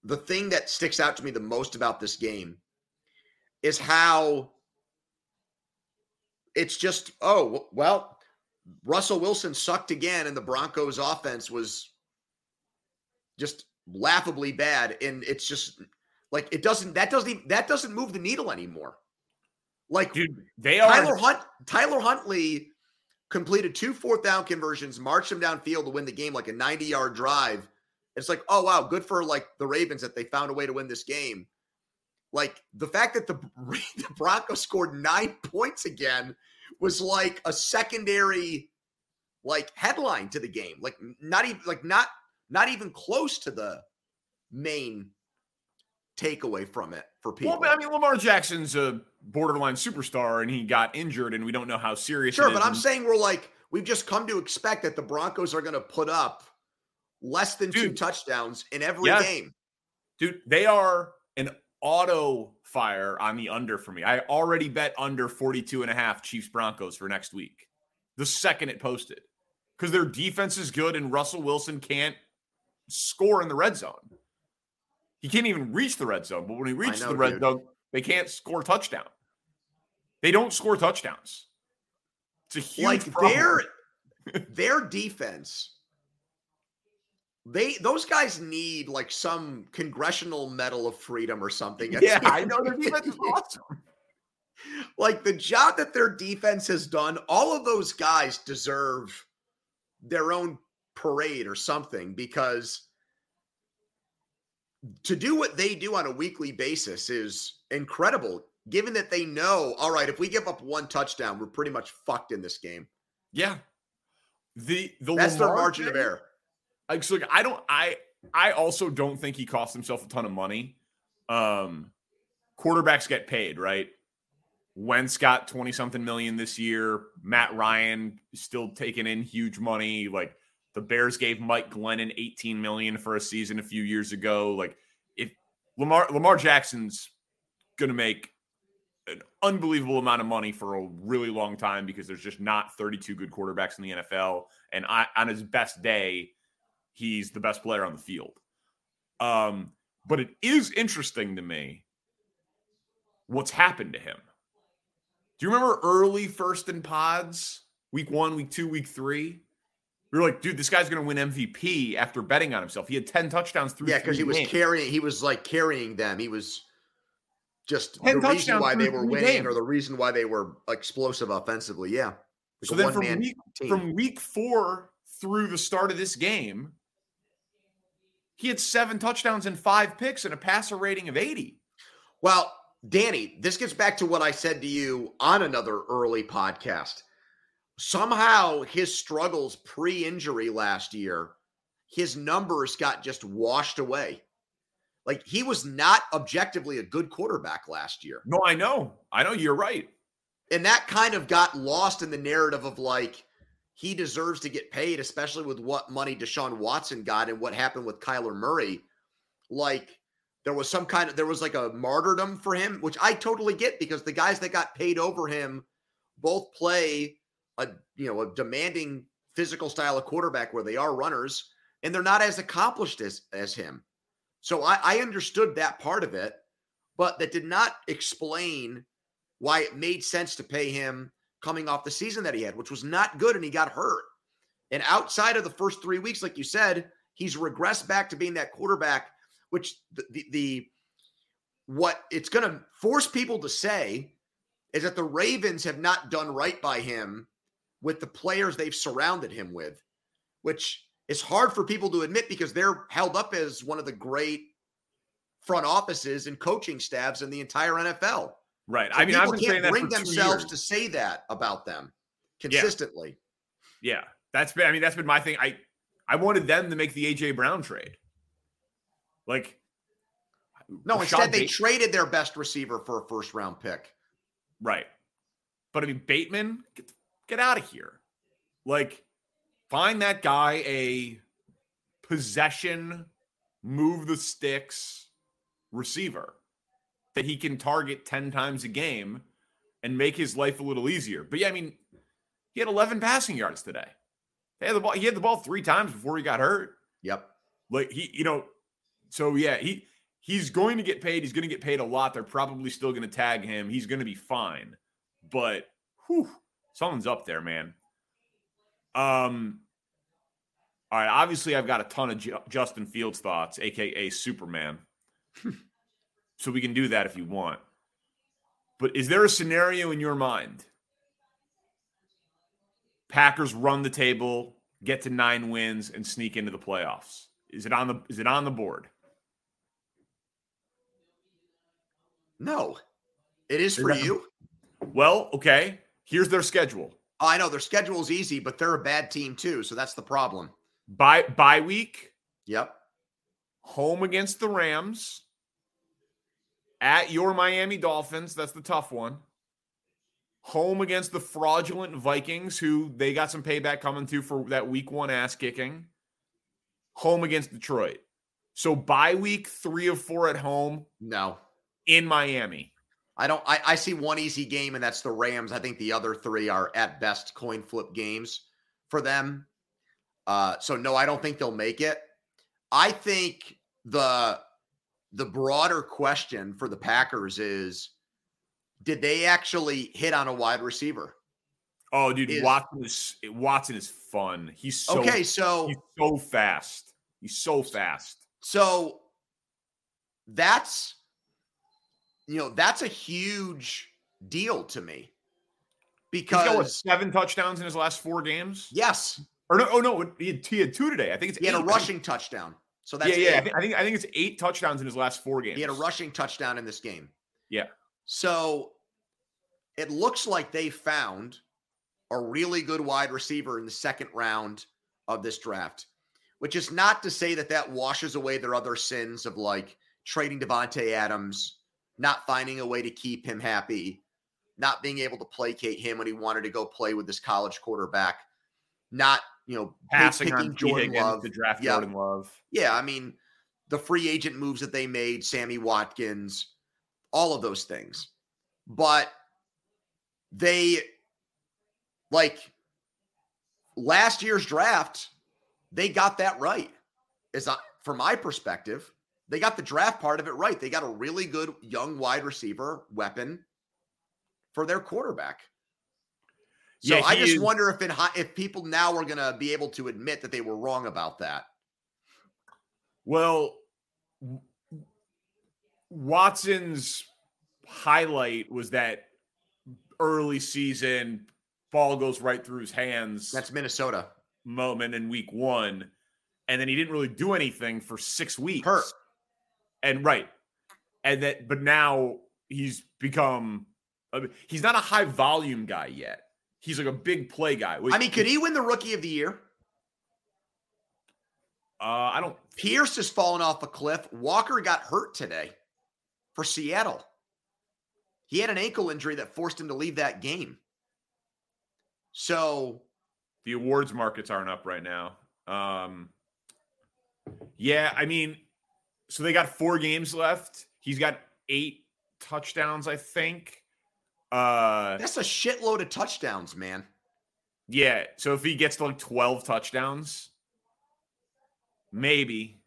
the thing that sticks out to me the most about this game is how it's just oh well Russell Wilson sucked again and the Broncos offense was just laughably bad and it's just like it doesn't that doesn't that doesn't move the needle anymore. Like Dude, they are Tyler Hunt Tyler Huntley completed two fourth down conversions, marched him downfield to win the game like a 90 yard drive. It's like, oh wow, good for like the Ravens that they found a way to win this game. Like the fact that the, the Broncos scored nine points again was like a secondary like headline to the game. Like not even like not not even close to the main takeaway from it for people. Well, I mean, Lamar Jackson's a borderline superstar, and he got injured, and we don't know how serious. Sure, but I'm saying we're like we've just come to expect that the Broncos are going to put up less than Dude, two touchdowns in every yes. game. Dude, they are an auto fire on the under for me. I already bet under 42 and a half Chiefs Broncos for next week. The second it posted. Because their defense is good and Russell Wilson can't score in the red zone. He can't even reach the red zone, but when he reaches know, the red dude. zone, they can't score touchdown. They don't score touchdowns. It's a huge like problem. their their defense they those guys need like some congressional medal of freedom or something. Yeah, I know their defense is awesome. Like the job that their defense has done, all of those guys deserve their own parade or something because to do what they do on a weekly basis is incredible given that they know all right if we give up one touchdown we're pretty much fucked in this game yeah the the that's Lamar their margin thing, of error like, so like I don't I I also don't think he cost himself a ton of money. Um quarterbacks get paid, right? Wentz got 20 something million this year. Matt Ryan still taking in huge money. Like the Bears gave Mike Glennon 18 million for a season a few years ago. Like if Lamar Lamar Jackson's gonna make an unbelievable amount of money for a really long time because there's just not 32 good quarterbacks in the NFL. And I, on his best day, he's the best player on the field. Um, but it is interesting to me what's happened to him. Do you remember early first in pods, week one, week two, week three? We were like, dude, this guy's going to win MVP after betting on himself. He had 10 touchdowns through the game. Yeah, because he was games. carrying, he was like carrying them. He was just the reason why they were winning games. or the reason why they were explosive offensively. Yeah. Like so then from week, from week four through the start of this game, he had seven touchdowns and five picks and a passer rating of 80. Well, Danny, this gets back to what I said to you on another early podcast. Somehow his struggles pre injury last year, his numbers got just washed away. Like he was not objectively a good quarterback last year. No, I know. I know you're right. And that kind of got lost in the narrative of like, he deserves to get paid, especially with what money Deshaun Watson got and what happened with Kyler Murray. Like there was some kind of there was like a martyrdom for him, which I totally get because the guys that got paid over him both play a you know a demanding physical style of quarterback where they are runners and they're not as accomplished as as him. So I, I understood that part of it, but that did not explain why it made sense to pay him coming off the season that he had, which was not good, and he got hurt. And outside of the first three weeks, like you said, he's regressed back to being that quarterback, which the the, the what it's going to force people to say is that the Ravens have not done right by him with the players they've surrounded him with, which is hard for people to admit because they're held up as one of the great front offices and coaching staffs in the entire NFL. Right. So I mean, I've been can't bring themselves to say that about them consistently. Yeah. yeah. That's been, I mean, that's been my thing. I, I wanted them to make the AJ Brown trade. Like, no, instead they traded their best receiver for a first round pick. Right. But I mean, Bateman, get, get out of here. Like, find that guy a possession, move the sticks receiver that he can target 10 times a game and make his life a little easier. But yeah, I mean, he had 11 passing yards today. He had the ball, he had the ball three times before he got hurt. Yep. Like he, you know, so yeah, he he's going to get paid. He's going to get paid a lot. They're probably still going to tag him. He's going to be fine. But whew, someone's up there, man. Um all right, obviously I've got a ton of J- Justin Fields thoughts, aka Superman. So we can do that if you want. But is there a scenario in your mind? Packers run the table, get to nine wins, and sneak into the playoffs. Is it on the is it on the board? No. It is for you. Well, okay. Here's their schedule. Oh, I know their schedule is easy, but they're a bad team too, so that's the problem. Bye bye week. Yep. Home against the Rams. At your Miami Dolphins. That's the tough one. Home against the fraudulent Vikings, who they got some payback coming to for that week one ass kicking. Home against Detroit. So bye week three of four at home. No. In Miami. I don't I, I see one easy game, and that's the Rams. I think the other three are at best coin flip games for them. Uh, so no, I don't think they'll make it. I think the the broader question for the Packers is did they actually hit on a wide receiver? Oh, dude, is, Watson is Watson is fun. He's so okay. So he's so fast. He's so fast. So that's you know that's a huge deal to me because he's got what, seven touchdowns in his last four games. Yes. Or no, oh no, he had, he had two today. I think it's he eight. had a rushing touchdown. So that's yeah, yeah. I think, I think I think it's eight touchdowns in his last four games. He had a rushing touchdown in this game. Yeah. So it looks like they found a really good wide receiver in the second round of this draft, which is not to say that that washes away their other sins of like trading Davante Adams, not finding a way to keep him happy, not being able to placate him when he wanted to go play with this college quarterback, not you know passing on Jordan Love, the draft yeah. Jordan Love. Yeah, I mean the free agent moves that they made, Sammy Watkins, all of those things. But they like last year's draft, they got that right. Is uh, from my perspective, they got the draft part of it right. They got a really good young wide receiver weapon for their quarterback. So yeah, I just is, wonder if it, if people now are going to be able to admit that they were wrong about that. Well, Watson's highlight was that early season ball goes right through his hands. That's Minnesota moment in week one. And then he didn't really do anything for six weeks. Hurt. And right. And that, but now he's become, he's not a high volume guy yet. He's like a big play guy. I mean, could he win the rookie of the year? Uh, I don't. Pierce has fallen off a cliff. Walker got hurt today for Seattle. He had an ankle injury that forced him to leave that game. So the awards markets aren't up right now. Um, yeah, I mean, so they got four games left. He's got eight touchdowns, I think. Uh, That's a shitload of touchdowns, man. Yeah. So if he gets to like 12 touchdowns, maybe,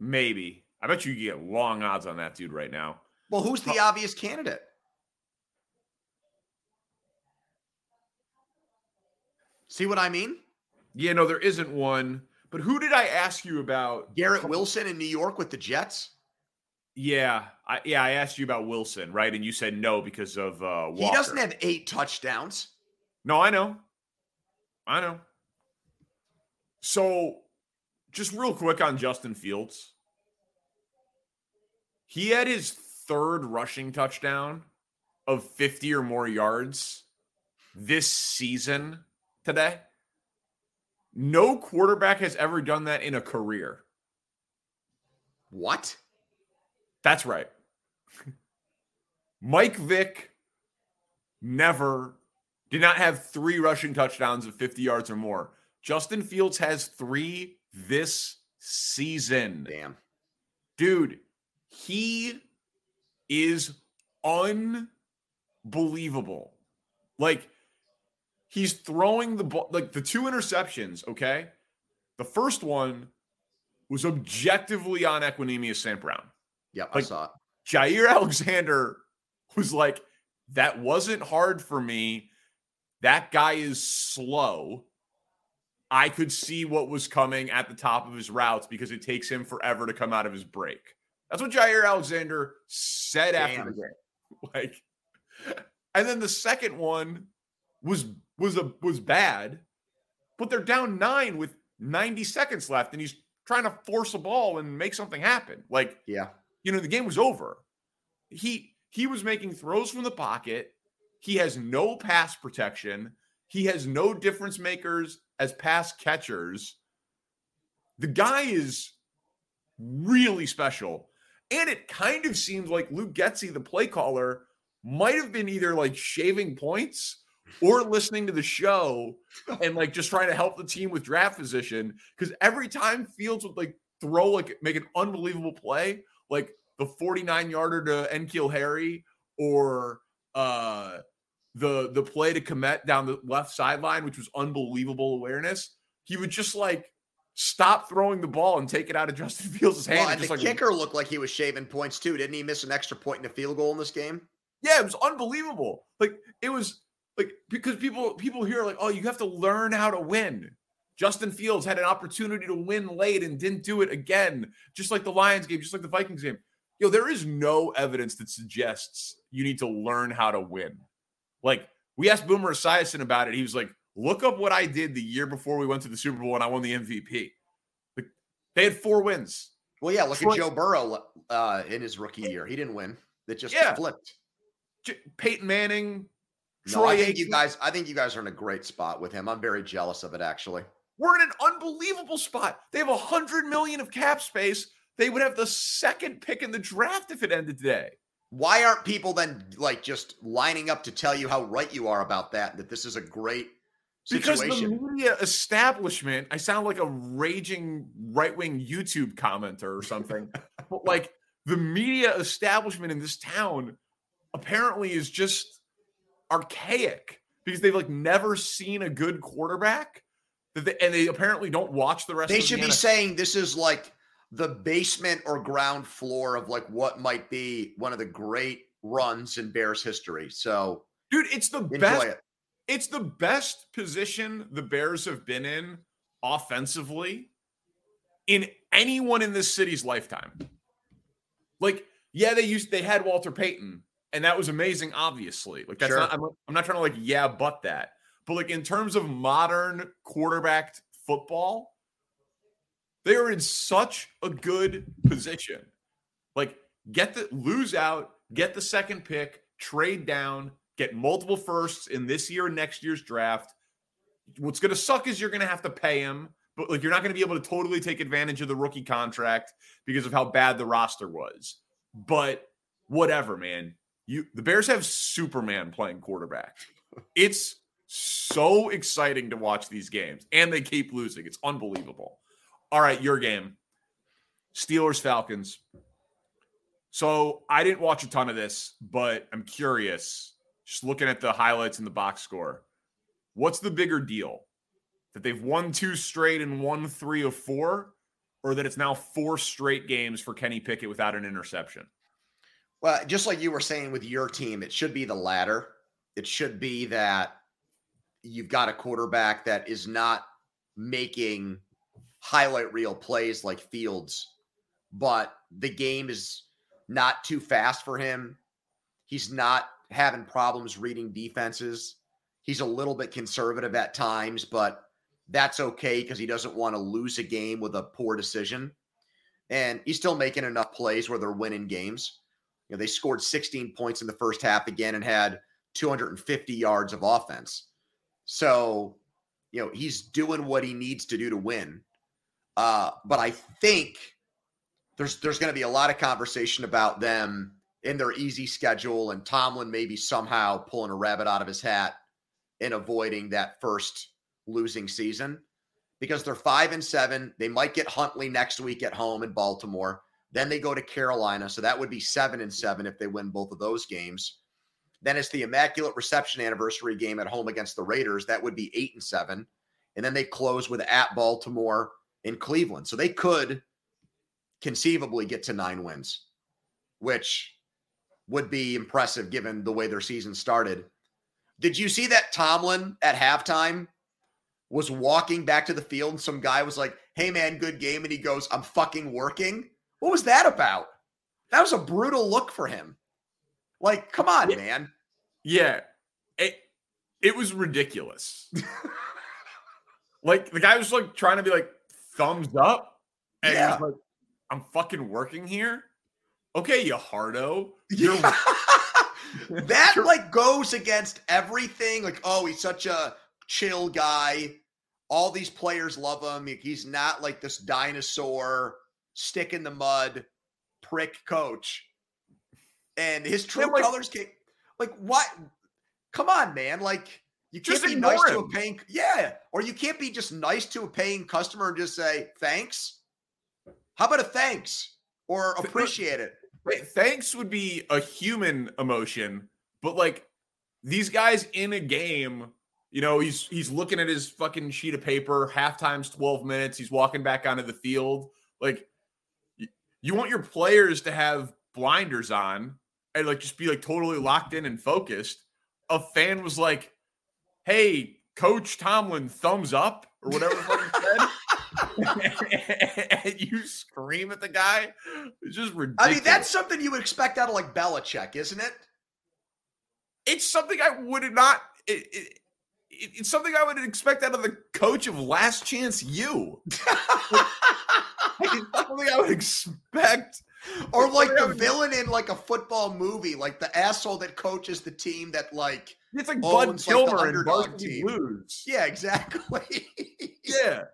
maybe. I bet you get long odds on that dude right now. Well, who's the obvious candidate? See what I mean? Yeah, no, there isn't one. But who did I ask you about? Garrett Wilson in New York with the Jets? Yeah, I, yeah, I asked you about Wilson, right? And you said no because of uh, Walker. He doesn't have eight touchdowns. No, I know, I know. So, just real quick on Justin Fields, he had his third rushing touchdown of 50 or more yards this season today. No quarterback has ever done that in a career. What? That's right. Mike Vick never did not have three rushing touchdowns of 50 yards or more. Justin Fields has three this season. Damn. Dude, he is unbelievable. Like, he's throwing the ball, like the two interceptions, okay? The first one was objectively on Equanimeous St. Brown. Yeah, like, I saw it. Jaire Alexander was like, that wasn't hard for me. That guy is slow. I could see what was coming at the top of his routes because it takes him forever to come out of his break. That's what Jaire Alexander said Damn. after the game. Like, and then the second one was was a was bad, but they're down nine with 90 seconds left, and he's trying to force a ball and make something happen. Like, yeah, you know, the game was over. He he was making throws from the pocket. He has no pass protection. He has no difference makers as pass catchers. The guy is really special. And it kind of seems like Luke Getsy, the play caller, might have been either like shaving points or listening to the show and like just trying to help the team with draft position. Because every time Fields would like throw, like make an unbelievable play, like the 49 yarder to N'Keal Harry or uh the the play to Kmet down the left sideline, which was unbelievable awareness. He would just like stop throwing the ball and take it out of Justin Fields' hand. Well, and and the like, kicker looked like he was shaving points too. Didn't he miss an extra point in the field goal in this game? Yeah, it was unbelievable. Like it was like because people people here are like, oh, you have to learn how to win. Justin Fields had an opportunity to win late and didn't do it again, just like the Lions game, just like the Vikings game. Yo, there is no evidence that suggests you need to learn how to win. Like we asked Boomer Esiason about it. He was like, look up what I did the year before we went to the Super Bowl and I won the MVP. Like they had four wins. Well, yeah, look Troy- at Joe Burrow uh, in his rookie year. He didn't win. It just Yeah. flipped. J- Peyton Manning, No, Troy I think you guys. I think you guys are in a great spot with him. I'm very jealous of it, actually. We're in an unbelievable spot. They have a hundred million of cap space. They would have the second pick in the draft if it ended today. Why aren't people then like just lining up to tell you how right you are about that? That this is a great situation. Because the media establishment, I sound like a raging right wing YouTube commenter or something. but like the media establishment in this town apparently is just archaic because they've like never seen a good quarterback. That they, and they apparently don't watch the rest they should the be NFL. saying this is like the basement or ground floor of like what might be one of the great runs in Bears history. So Dude, it's the best it. it's the best position the Bears have been in offensively in anyone in this city's lifetime. Like, yeah, they used they had Walter Payton, and that was amazing. Obviously, like that's Sure. not. I'm, I'm not trying to like yeah, but that. But like in terms of modern quarterbacked football, they are in such a good position. Like, get the lose out, get the second pick, trade down, get multiple firsts in this year and next year's draft. What's going to suck is you're going to have to pay him, but like you're not going to be able to totally take advantage of the rookie contract because of how bad the roster was. But whatever, man. You the Bears have Superman playing quarterback. It's so exciting to watch these games, and they keep losing. It's unbelievable. All right, your game. Steelers Falcons. So I didn't watch a ton of this, but I'm curious. Just looking at the highlights in the box score, what's the bigger deal? That they've won two straight and won three of four, or that it's now four straight games for Kenny Pickett without an interception? Well, just like you were saying with your team, it should be the latter. It should be that you've got a quarterback that is not making highlight reel plays like Fields, but the game is not too fast for him. He's not having problems reading defenses. He's a little bit conservative at times, but that's okay because he doesn't want to lose a game with a poor decision. And he's still making enough plays where they're winning games. You know, they scored 16 points in the first half again and had 250 yards of offense. So, you know, he's doing what he needs to do to win. Uh, but I think there's there's going to be a lot of conversation about them in their easy schedule and Tomlin maybe somehow pulling a rabbit out of his hat and avoiding that first losing season because they're five and seven. They might get Huntley next week at home in Baltimore. Then they go to Carolina. So that would be seven and seven if they win both of those games. Then it's the Immaculate Reception anniversary game at home against the Raiders. That would be eight and seven. And then they close with at Baltimore in Cleveland. So they could conceivably get to nine wins, which would be impressive given the way their season started. Did you see that Tomlin at halftime was walking back to the field and some guy was like, Hey man, good game. And he goes, I'm fucking working. What was that about? That was a brutal look for him. Like, come on, Yeah. man. Yeah. It it was ridiculous. like the guy was like trying to be like thumbs up. And Yeah. like, I'm fucking working here. Okay, you hardo. You're that Sure. like goes against everything. Like, oh, he's such a chill guy. All these players love him. He's not like this dinosaur stick in the mud prick coach. And his true like- colors came like what? Come on, man. Like you can't Just be nice to a paying yeah, or you can't be just nice to a paying customer and just say thanks. How about a thanks or appreciate it? Wait, thanks would be a human emotion, but like these guys in a game, you know, he's he's looking at his fucking sheet of paper, halftime's 12 minutes, he's walking back onto the field. Like you want your players to have blinders on and like just be like totally locked in and focused. A fan was like, "Hey, Coach Tomlin, thumbs up," or whatever the fuck he said. and you scream at the guy. It's just ridiculous. I mean, that's something you would expect out of like Belichick, isn't it? it's something I would not. It, it, it- it's something I would expect out of the coach of Last Chance You. It's something I would expect. or like the villain in like a football movie, like the asshole that coaches the team that like It's like Bud like Kilmer in underdog Varsity team. Blues. yeah, exactly. Yeah.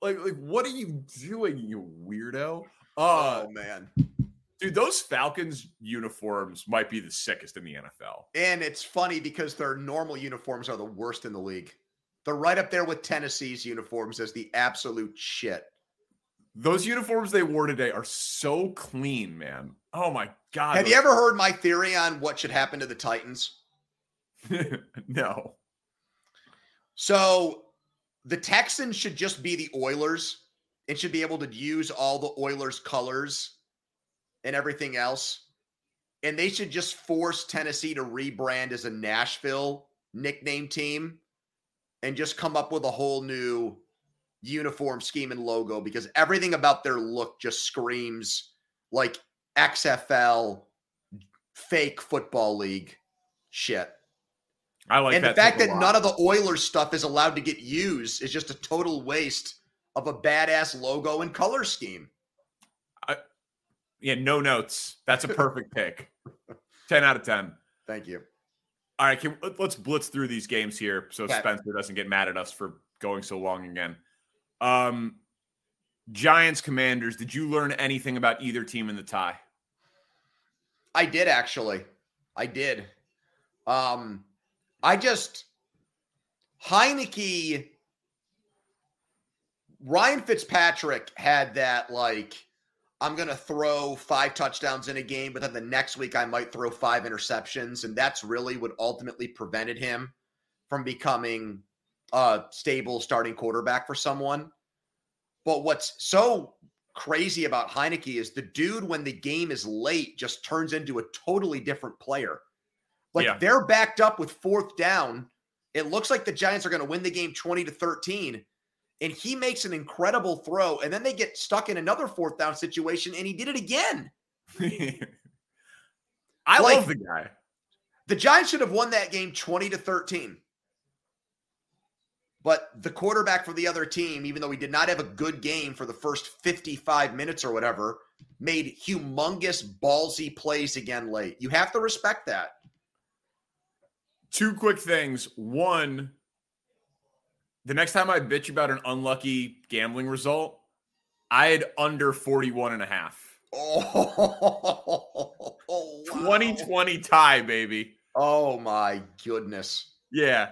Like, like, what are you doing, you weirdo? Uh, oh man. Dude, those Falcons uniforms might be the sickest in the NFL. And it's funny because their normal uniforms are the worst in the league. They're right up there with Tennessee's uniforms as the absolute shit. Those uniforms they wore today are so clean, man. Oh my god. Have you ever heard my theory on what should happen to the Titans? no. So the Texans should just be the Oilers and should be able to use all the Oilers colors and everything else. And they should just force Tennessee to rebrand as a Nashville nickname team and just come up with a whole new uniform scheme and logo because everything about their look just screams like XFL fake football league shit I like that. and the fact that none of the Oilers stuff is allowed to get used is just a total waste of a badass logo and color scheme. Yeah, no notes. That's a perfect pick. 10 out of 10. Thank you. All right, can, let- let's blitz through these games here so Okay. Spencer doesn't get mad at us for going so long again. Um, Giants Commanders, did you learn anything about either team in the tie? I did actually. I did. Um, I just Heinicke. Ryan Fitzpatrick had that like I'm going to throw five touchdowns in a game, but then the next week I might throw five interceptions, and that's really what ultimately prevented him from becoming a stable starting quarterback for someone. But what's so crazy about Heinicke is the dude, when the game is late, just turns into a totally different player. Like Yeah. they're backed up with fourth down. It looks like the Giants are going to win the game 20 to 13. And he makes an incredible throw. And then they get stuck in another fourth down situation. And he did it again. I Like- love the guy. The Giants should have won that game 20 to 13. But the quarterback for the other team, even though he did not have a good game for the first 55 minutes or whatever, made humongous ballsy plays again late. You have to respect that. Two quick things. One, the next time I bitch about an unlucky gambling result, I had under 41 and a half. Oh, wow. 2020 tie, baby. Oh my goodness. Yeah.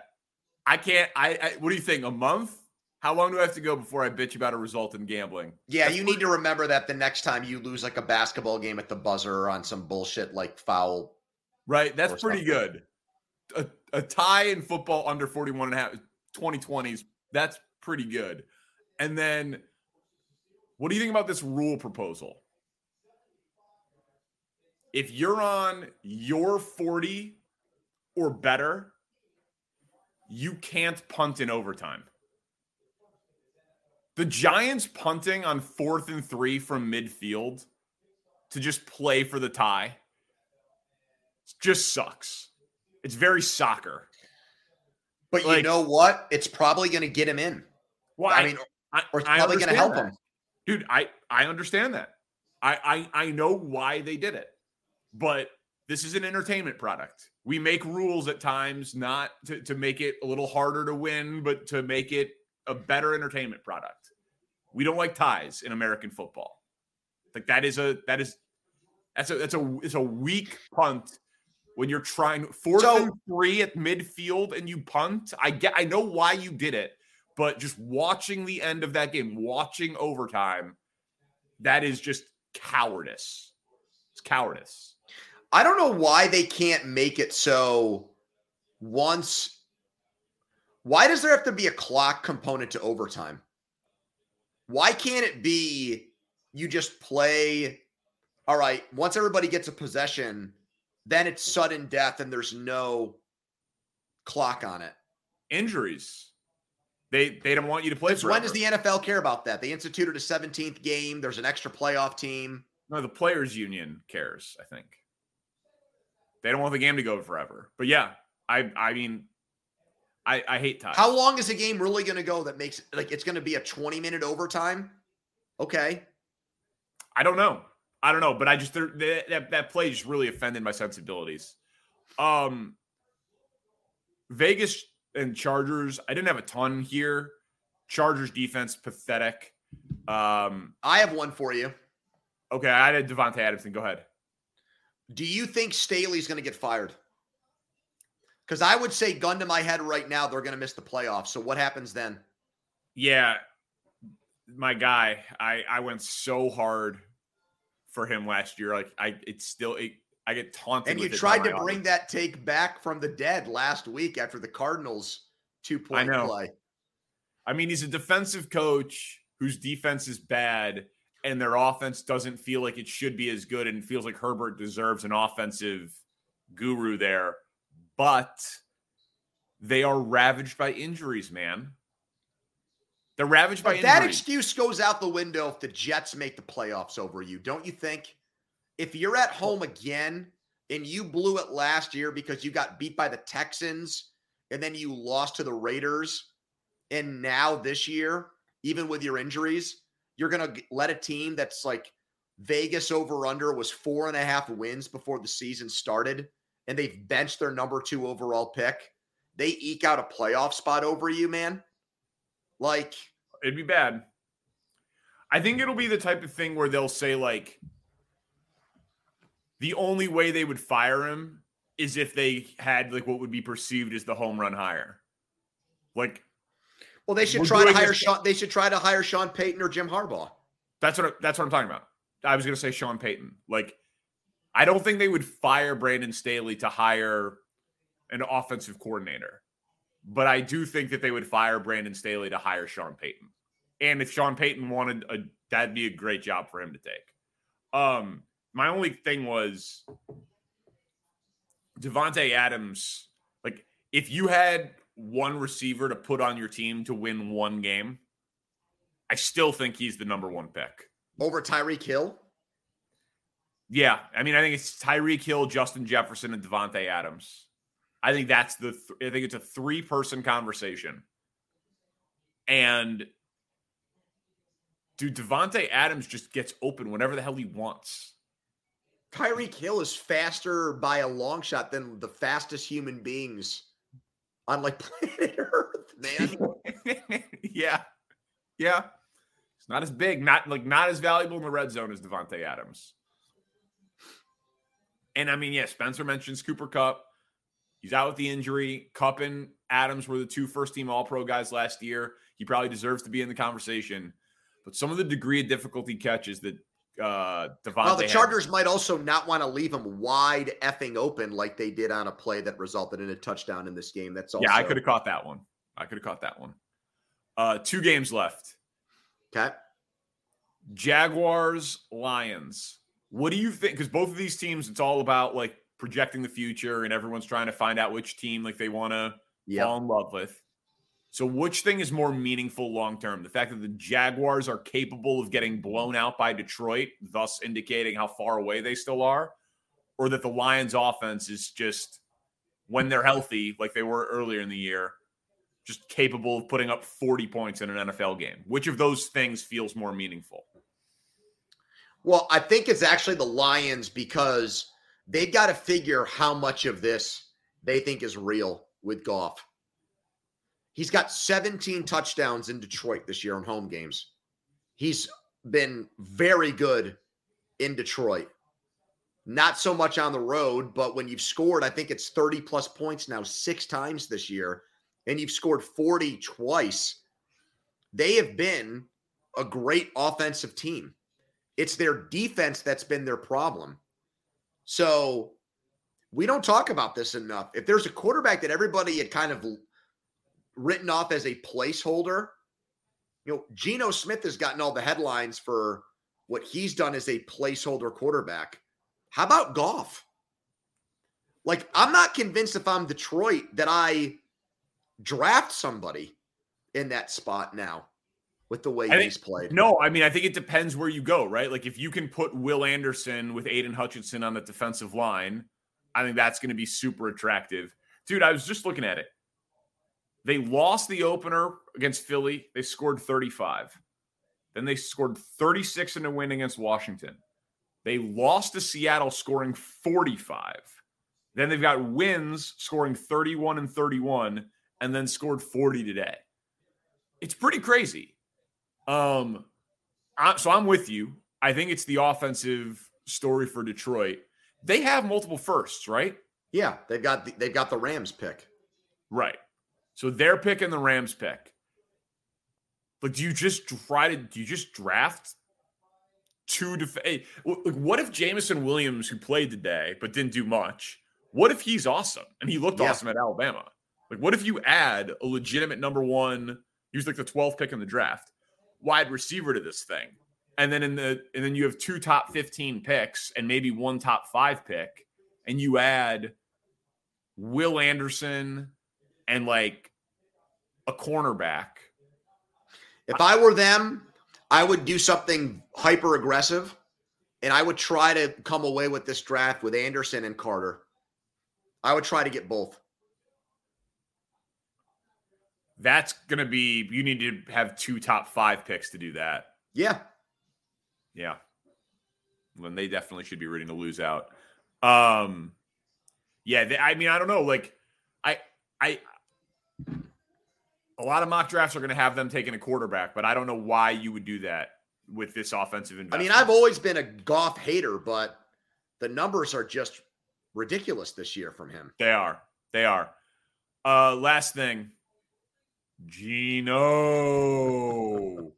I can't. I, I. What do you think? A month? How long do I have to go before I bitch about a result in gambling? Yeah, That's you need to remember that the next time you lose like a basketball game at the buzzer on some bullshit like foul. Right. That's pretty something. good. A, a tie in football under 41 and a half, 2020s. That's pretty good. And then what do you think about this rule proposal? If you're on your 40 or better, you can't punt in overtime. The Giants punting on fourth and three from midfield to just play for the tie just sucks. It's very soccer. But you know what? It's probably going to get him in. Well, I mean, I, or it's probably going to help that. him. Dude, I I understand that. I I I know why they did it. But this is an entertainment product. We make rules at times not to, to make it a little harder to win, but to make it a better entertainment product. We don't like ties in American football. Like that is a that is that's a that's a it's a weak punt when you're trying fourth so, and three at midfield and you punt. I get I know why you did it, but just watching the end of that game, watching overtime, that is just cowardice. It's cowardice. I don't know why they can't make it so once why does there have to be a clock component to overtime? Why can't it be you just play all right, once everybody gets a possession, then it's sudden death and there's no clock on it. Injuries. They they don't want you to play. Forever. When does the NFL care about that? They instituted a 17th game. There's an extra playoff team. No, the players' union cares. I think they don't want the game to go forever. But yeah, I I mean, I I hate ties. How long is the game really going to go? That makes like it's going to be a 20 minute overtime. Okay. I don't know. I don't know, but I just that that play just really offended my sensibilities. Um, Vegas and Chargers. I didn't have a ton here. Chargers defense pathetic. Um, I have one for you. Okay, I had Davante Adams. Go ahead. Do you think Staley's going to get fired? Because I would say, gun to my head right now, they're going to miss the playoffs. So what happens then? Yeah, my guy. I I went so hard for him last year. Like I, it's still it, I get taunted. And you tried to bring that take back from the dead last week after the Cardinals two point play. I mean, he's a defensive coach whose defense is bad, and their offense doesn't feel like it should be as good, and feels like Herbert deserves an offensive guru there. But they are ravaged by injuries, man. They're ravaged but by that excuse goes out the window if the Jets make the playoffs over you, don't you think? If you're at home again and you blew it last year because you got beat by the Texans and then you lost to the Raiders, and now this year, even with your injuries, you're gonna let a team that's like Vegas over under was four and a half wins before the season started, and they've benched their number two overall pick. They eke out a playoff spot over you, man. Like it'd be bad. I think it'll be the type of thing where they'll say like the only way they would fire him is if they had like what would be perceived as the home run hire. Like well, they should try to hire Sean. They should try to hire Sean Payton or Jim Harbaugh. That's what that's what I'm talking about. I was going to say Sean Payton. Like, I don't think they would fire Brandon Staley to hire an offensive coordinator. But I do think that they would fire Brandon Staley to hire Sean Payton. And if Sean Payton wanted a that'd be a great job for him to take. Um, my only thing was Davante Adams, like if you had one receiver to put on your team to win one game, I still think he's the number one pick. Over Tyreek Hill? Yeah. I mean, I think it's Tyreek Hill, Justin Jefferson, and Davante Adams. I think that's the. Th- I think it's a three person conversation, and dude, Davante Adams just gets open whenever the hell he wants. Tyreek Hill is faster by a long shot than the fastest human beings on like planet Earth, man. yeah, yeah. It's not as big, not like not as valuable in the red zone as Davante Adams. And I mean, yeah, Spencer mentions Cooper Kupp. He's out with the injury. Kupp and Adams were the two first team All Pro guys last year. He probably deserves to be in the conversation. But some of the degree of difficulty catches that uh Davante Well, the Chargers had. might also not want to leave him wide effing open like they did on a play that resulted in a touchdown in this game. That's also Yeah, I could have caught that one. I could have caught that one. Uh two games left. Okay. Jaguars, Lions. What do you think? Because both of these teams, it's all about like projecting the future and everyone's trying to find out which team like they want to yep. fall in love with. So which thing is more meaningful long term? The fact that the Jaguars are capable of getting blown out by Detroit, thus indicating how far away they still are, or that the Lions offense is just when they're healthy like they were earlier in the year, just capable of putting up 40 points in an NFL game. Which of those things feels more meaningful? Well, I think it's actually the Lions because they've got to figure how much of this they think is real with Goff. He's got 17 touchdowns in Detroit this year in home games. He's been very good in Detroit. Not so much on the road, but when you've scored, I think it's 30 plus points now six times this year, and you've scored 40 twice. They have been a great offensive team. It's their defense that's been their problem. So we don't talk about this enough. If there's a quarterback that everybody had kind of written off as a placeholder, you know, Geno Smith has gotten all the headlines for what he's done as a placeholder quarterback. How about Goff? Like, I'm not convinced if I'm Detroit that I draft somebody in that spot now with the way he's played. No, I mean, I think it depends where you go, right? Like, if you can put Will Anderson with Aidan Hutchinson on the defensive line, I think that's going to be super attractive. Dude, I was just looking at it. They lost the opener against Philly. They scored 35. Then they scored 36 in a win against Washington. They lost to Seattle, scoring 45. Then they've got wins, scoring 31 and 31, and then scored 40 today. It's pretty crazy. Um, I, so I'm with you. I think it's the offensive story for Detroit. They have multiple firsts, right? Yeah, they've got the, they've got the Rams pick. Right. So they're picking the Rams pick. But do you just try to do you just draft two def- hey, like what if Jameson Williams, who played today but didn't do much, what if he's awesome and he looked Yeah. awesome at Alabama? Like, what if you add a legitimate number one, he was like the 12th pick in the draft, wide receiver to this thing? And then in the and then you have two top 15 picks and maybe one top five pick, and you add Will Anderson and like a cornerback. If I were them, I would do something hyper aggressive and I would try to come away with this draft with Anderson and Carter. I would try to get both. That's going to be, you need to have two top five picks to do that. Yeah. Yeah. When they definitely should be rooting to lose out. Um, yeah, they, I mean, I don't know. Like, I, I, a lot of mock drafts are going to have them taking a quarterback, but I don't know why you would do that with this offensive I mean, I've always been a Goff hater, but the numbers are just ridiculous this year from him. They are. They are. Uh last thing. Geno.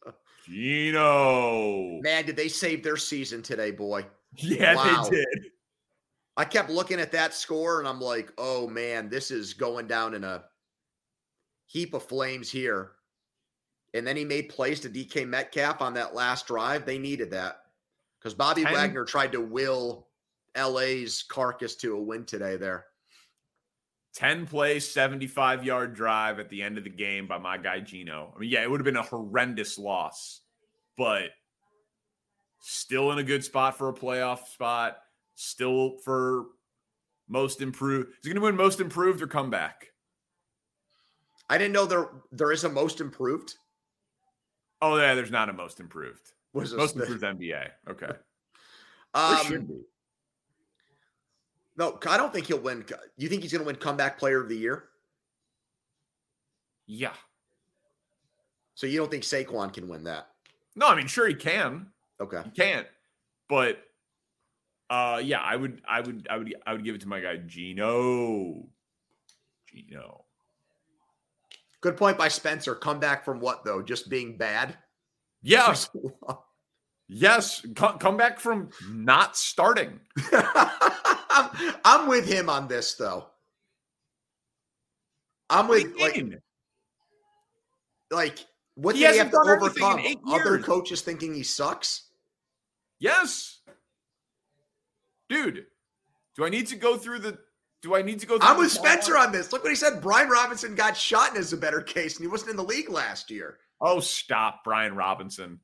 Geno. Man, did they save their season today, boy? Yeah, Wow. they did. I kept looking at that score and I'm like, oh man, this is going down in a heap of flames here. And then he made plays to DK Metcalf on that last drive. They needed that because Bobby Wagner tried to will LA's carcass to a win today there. 10 play, 75 yard drive at the end of the game by my guy Geno. I mean, yeah, it would have been a horrendous loss, but still in a good spot for a playoff spot, still for most improved. Is he going to win most improved or comeback? I didn't know there there is a most improved. Oh, yeah, there's not a most improved. Was Most the- improved NBA. Okay. There should um, be. No, I don't think he'll win. You think he's going to win comeback player of the year? Yeah. So you don't think Saquon can win that? No, I mean, sure he can. Okay. He can't. But uh yeah, I would I would I would I would give it to my guy Geno. Geno. Good point by Spencer. Come back from what though? Just being bad. Yes. Yes. Co- come back from not starting. I'm, I'm with him on this though. I'm with like like what He do they have to done anything in overcome? Other coaches thinking he sucks. Yes. Dude, do I need to go through the do I need to go through I'm with Spencer on this. Look what he said. Brian Robinson got shot and is a better case, and he wasn't in the league last year. Oh, stop, Brian Robinson.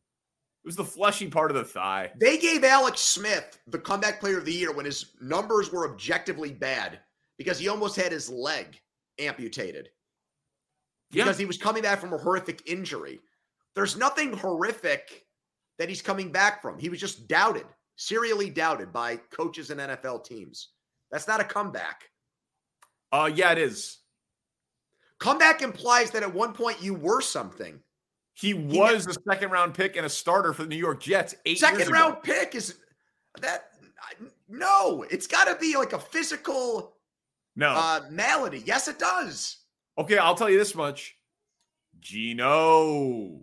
It was the fleshy part of the thigh. They gave Alex Smith the comeback player of the year when his numbers were objectively bad because he almost had his leg amputated. Yeah. because he was coming back from a horrific injury. There's nothing horrific that he's coming back from. He was just doubted, serially doubted by coaches and NFL teams. That's not a comeback. Uh yeah, it is. Comeback implies that at one point you were something. He was he, a second round pick and a starter for the New York Jets. Eight second round pick is that no, it's got to be like a physical no uh, malady. Yes, it does. Okay, I'll tell you this much. Geno.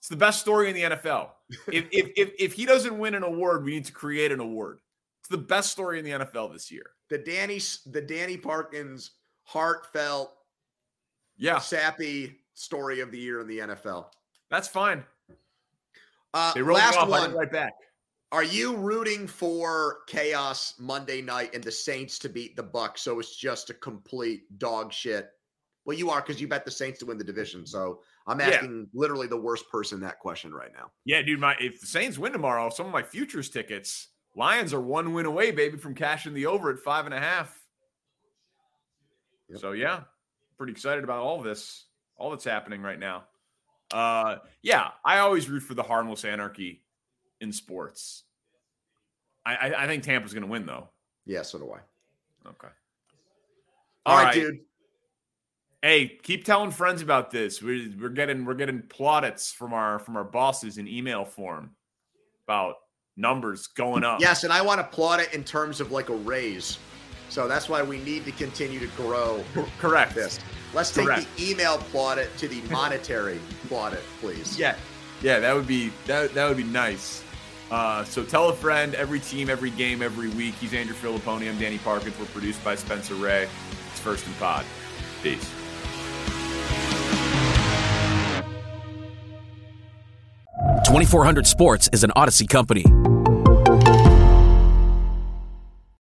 It's the best story in the NFL. if, if, if, if he doesn't win an award, we need to create an award. It's the best story in the NFL this year. The Danny the Danny Parkins heartfelt, yeah, sappy story of the year in the NFL. That's fine. Uh, last off, one. right back. Are you rooting for chaos Monday night and the Saints to beat the Bucs? So it's just a complete dog shit. Well, you are because you bet the Saints to win the division. So I'm asking yeah. literally the worst person that question right now. Yeah, dude. My if the Saints win tomorrow, some of my futures tickets, Lions are one win away, baby, from cashing the over at five and a half. Yep. So yeah, pretty excited about all this, all that's happening right now. Uh, yeah, I always root for the harmless anarchy in sports. I, I, I think Tampa's going to win, though. Yeah, so do I. Okay. All, All right, right, dude. Hey, keep telling friends about this. We're, we're getting we're getting plaudits from our from our bosses in email form about numbers going up. Yes, and I want to plot it in terms of like a raise. So that's why we need to continue to grow. Correct. This. Let's take Correct. the email plaudit to the monetary plaudit, please. Yeah. Yeah, that would be that that would be nice. Uh, so tell a friend, every team, every game, every week. He's Andrew Fillipponi. I'm Danny Parkins. We're produced by Spencer Ray. It's First and Pod. Peace. Twenty four hundred Sports is an Audacy company.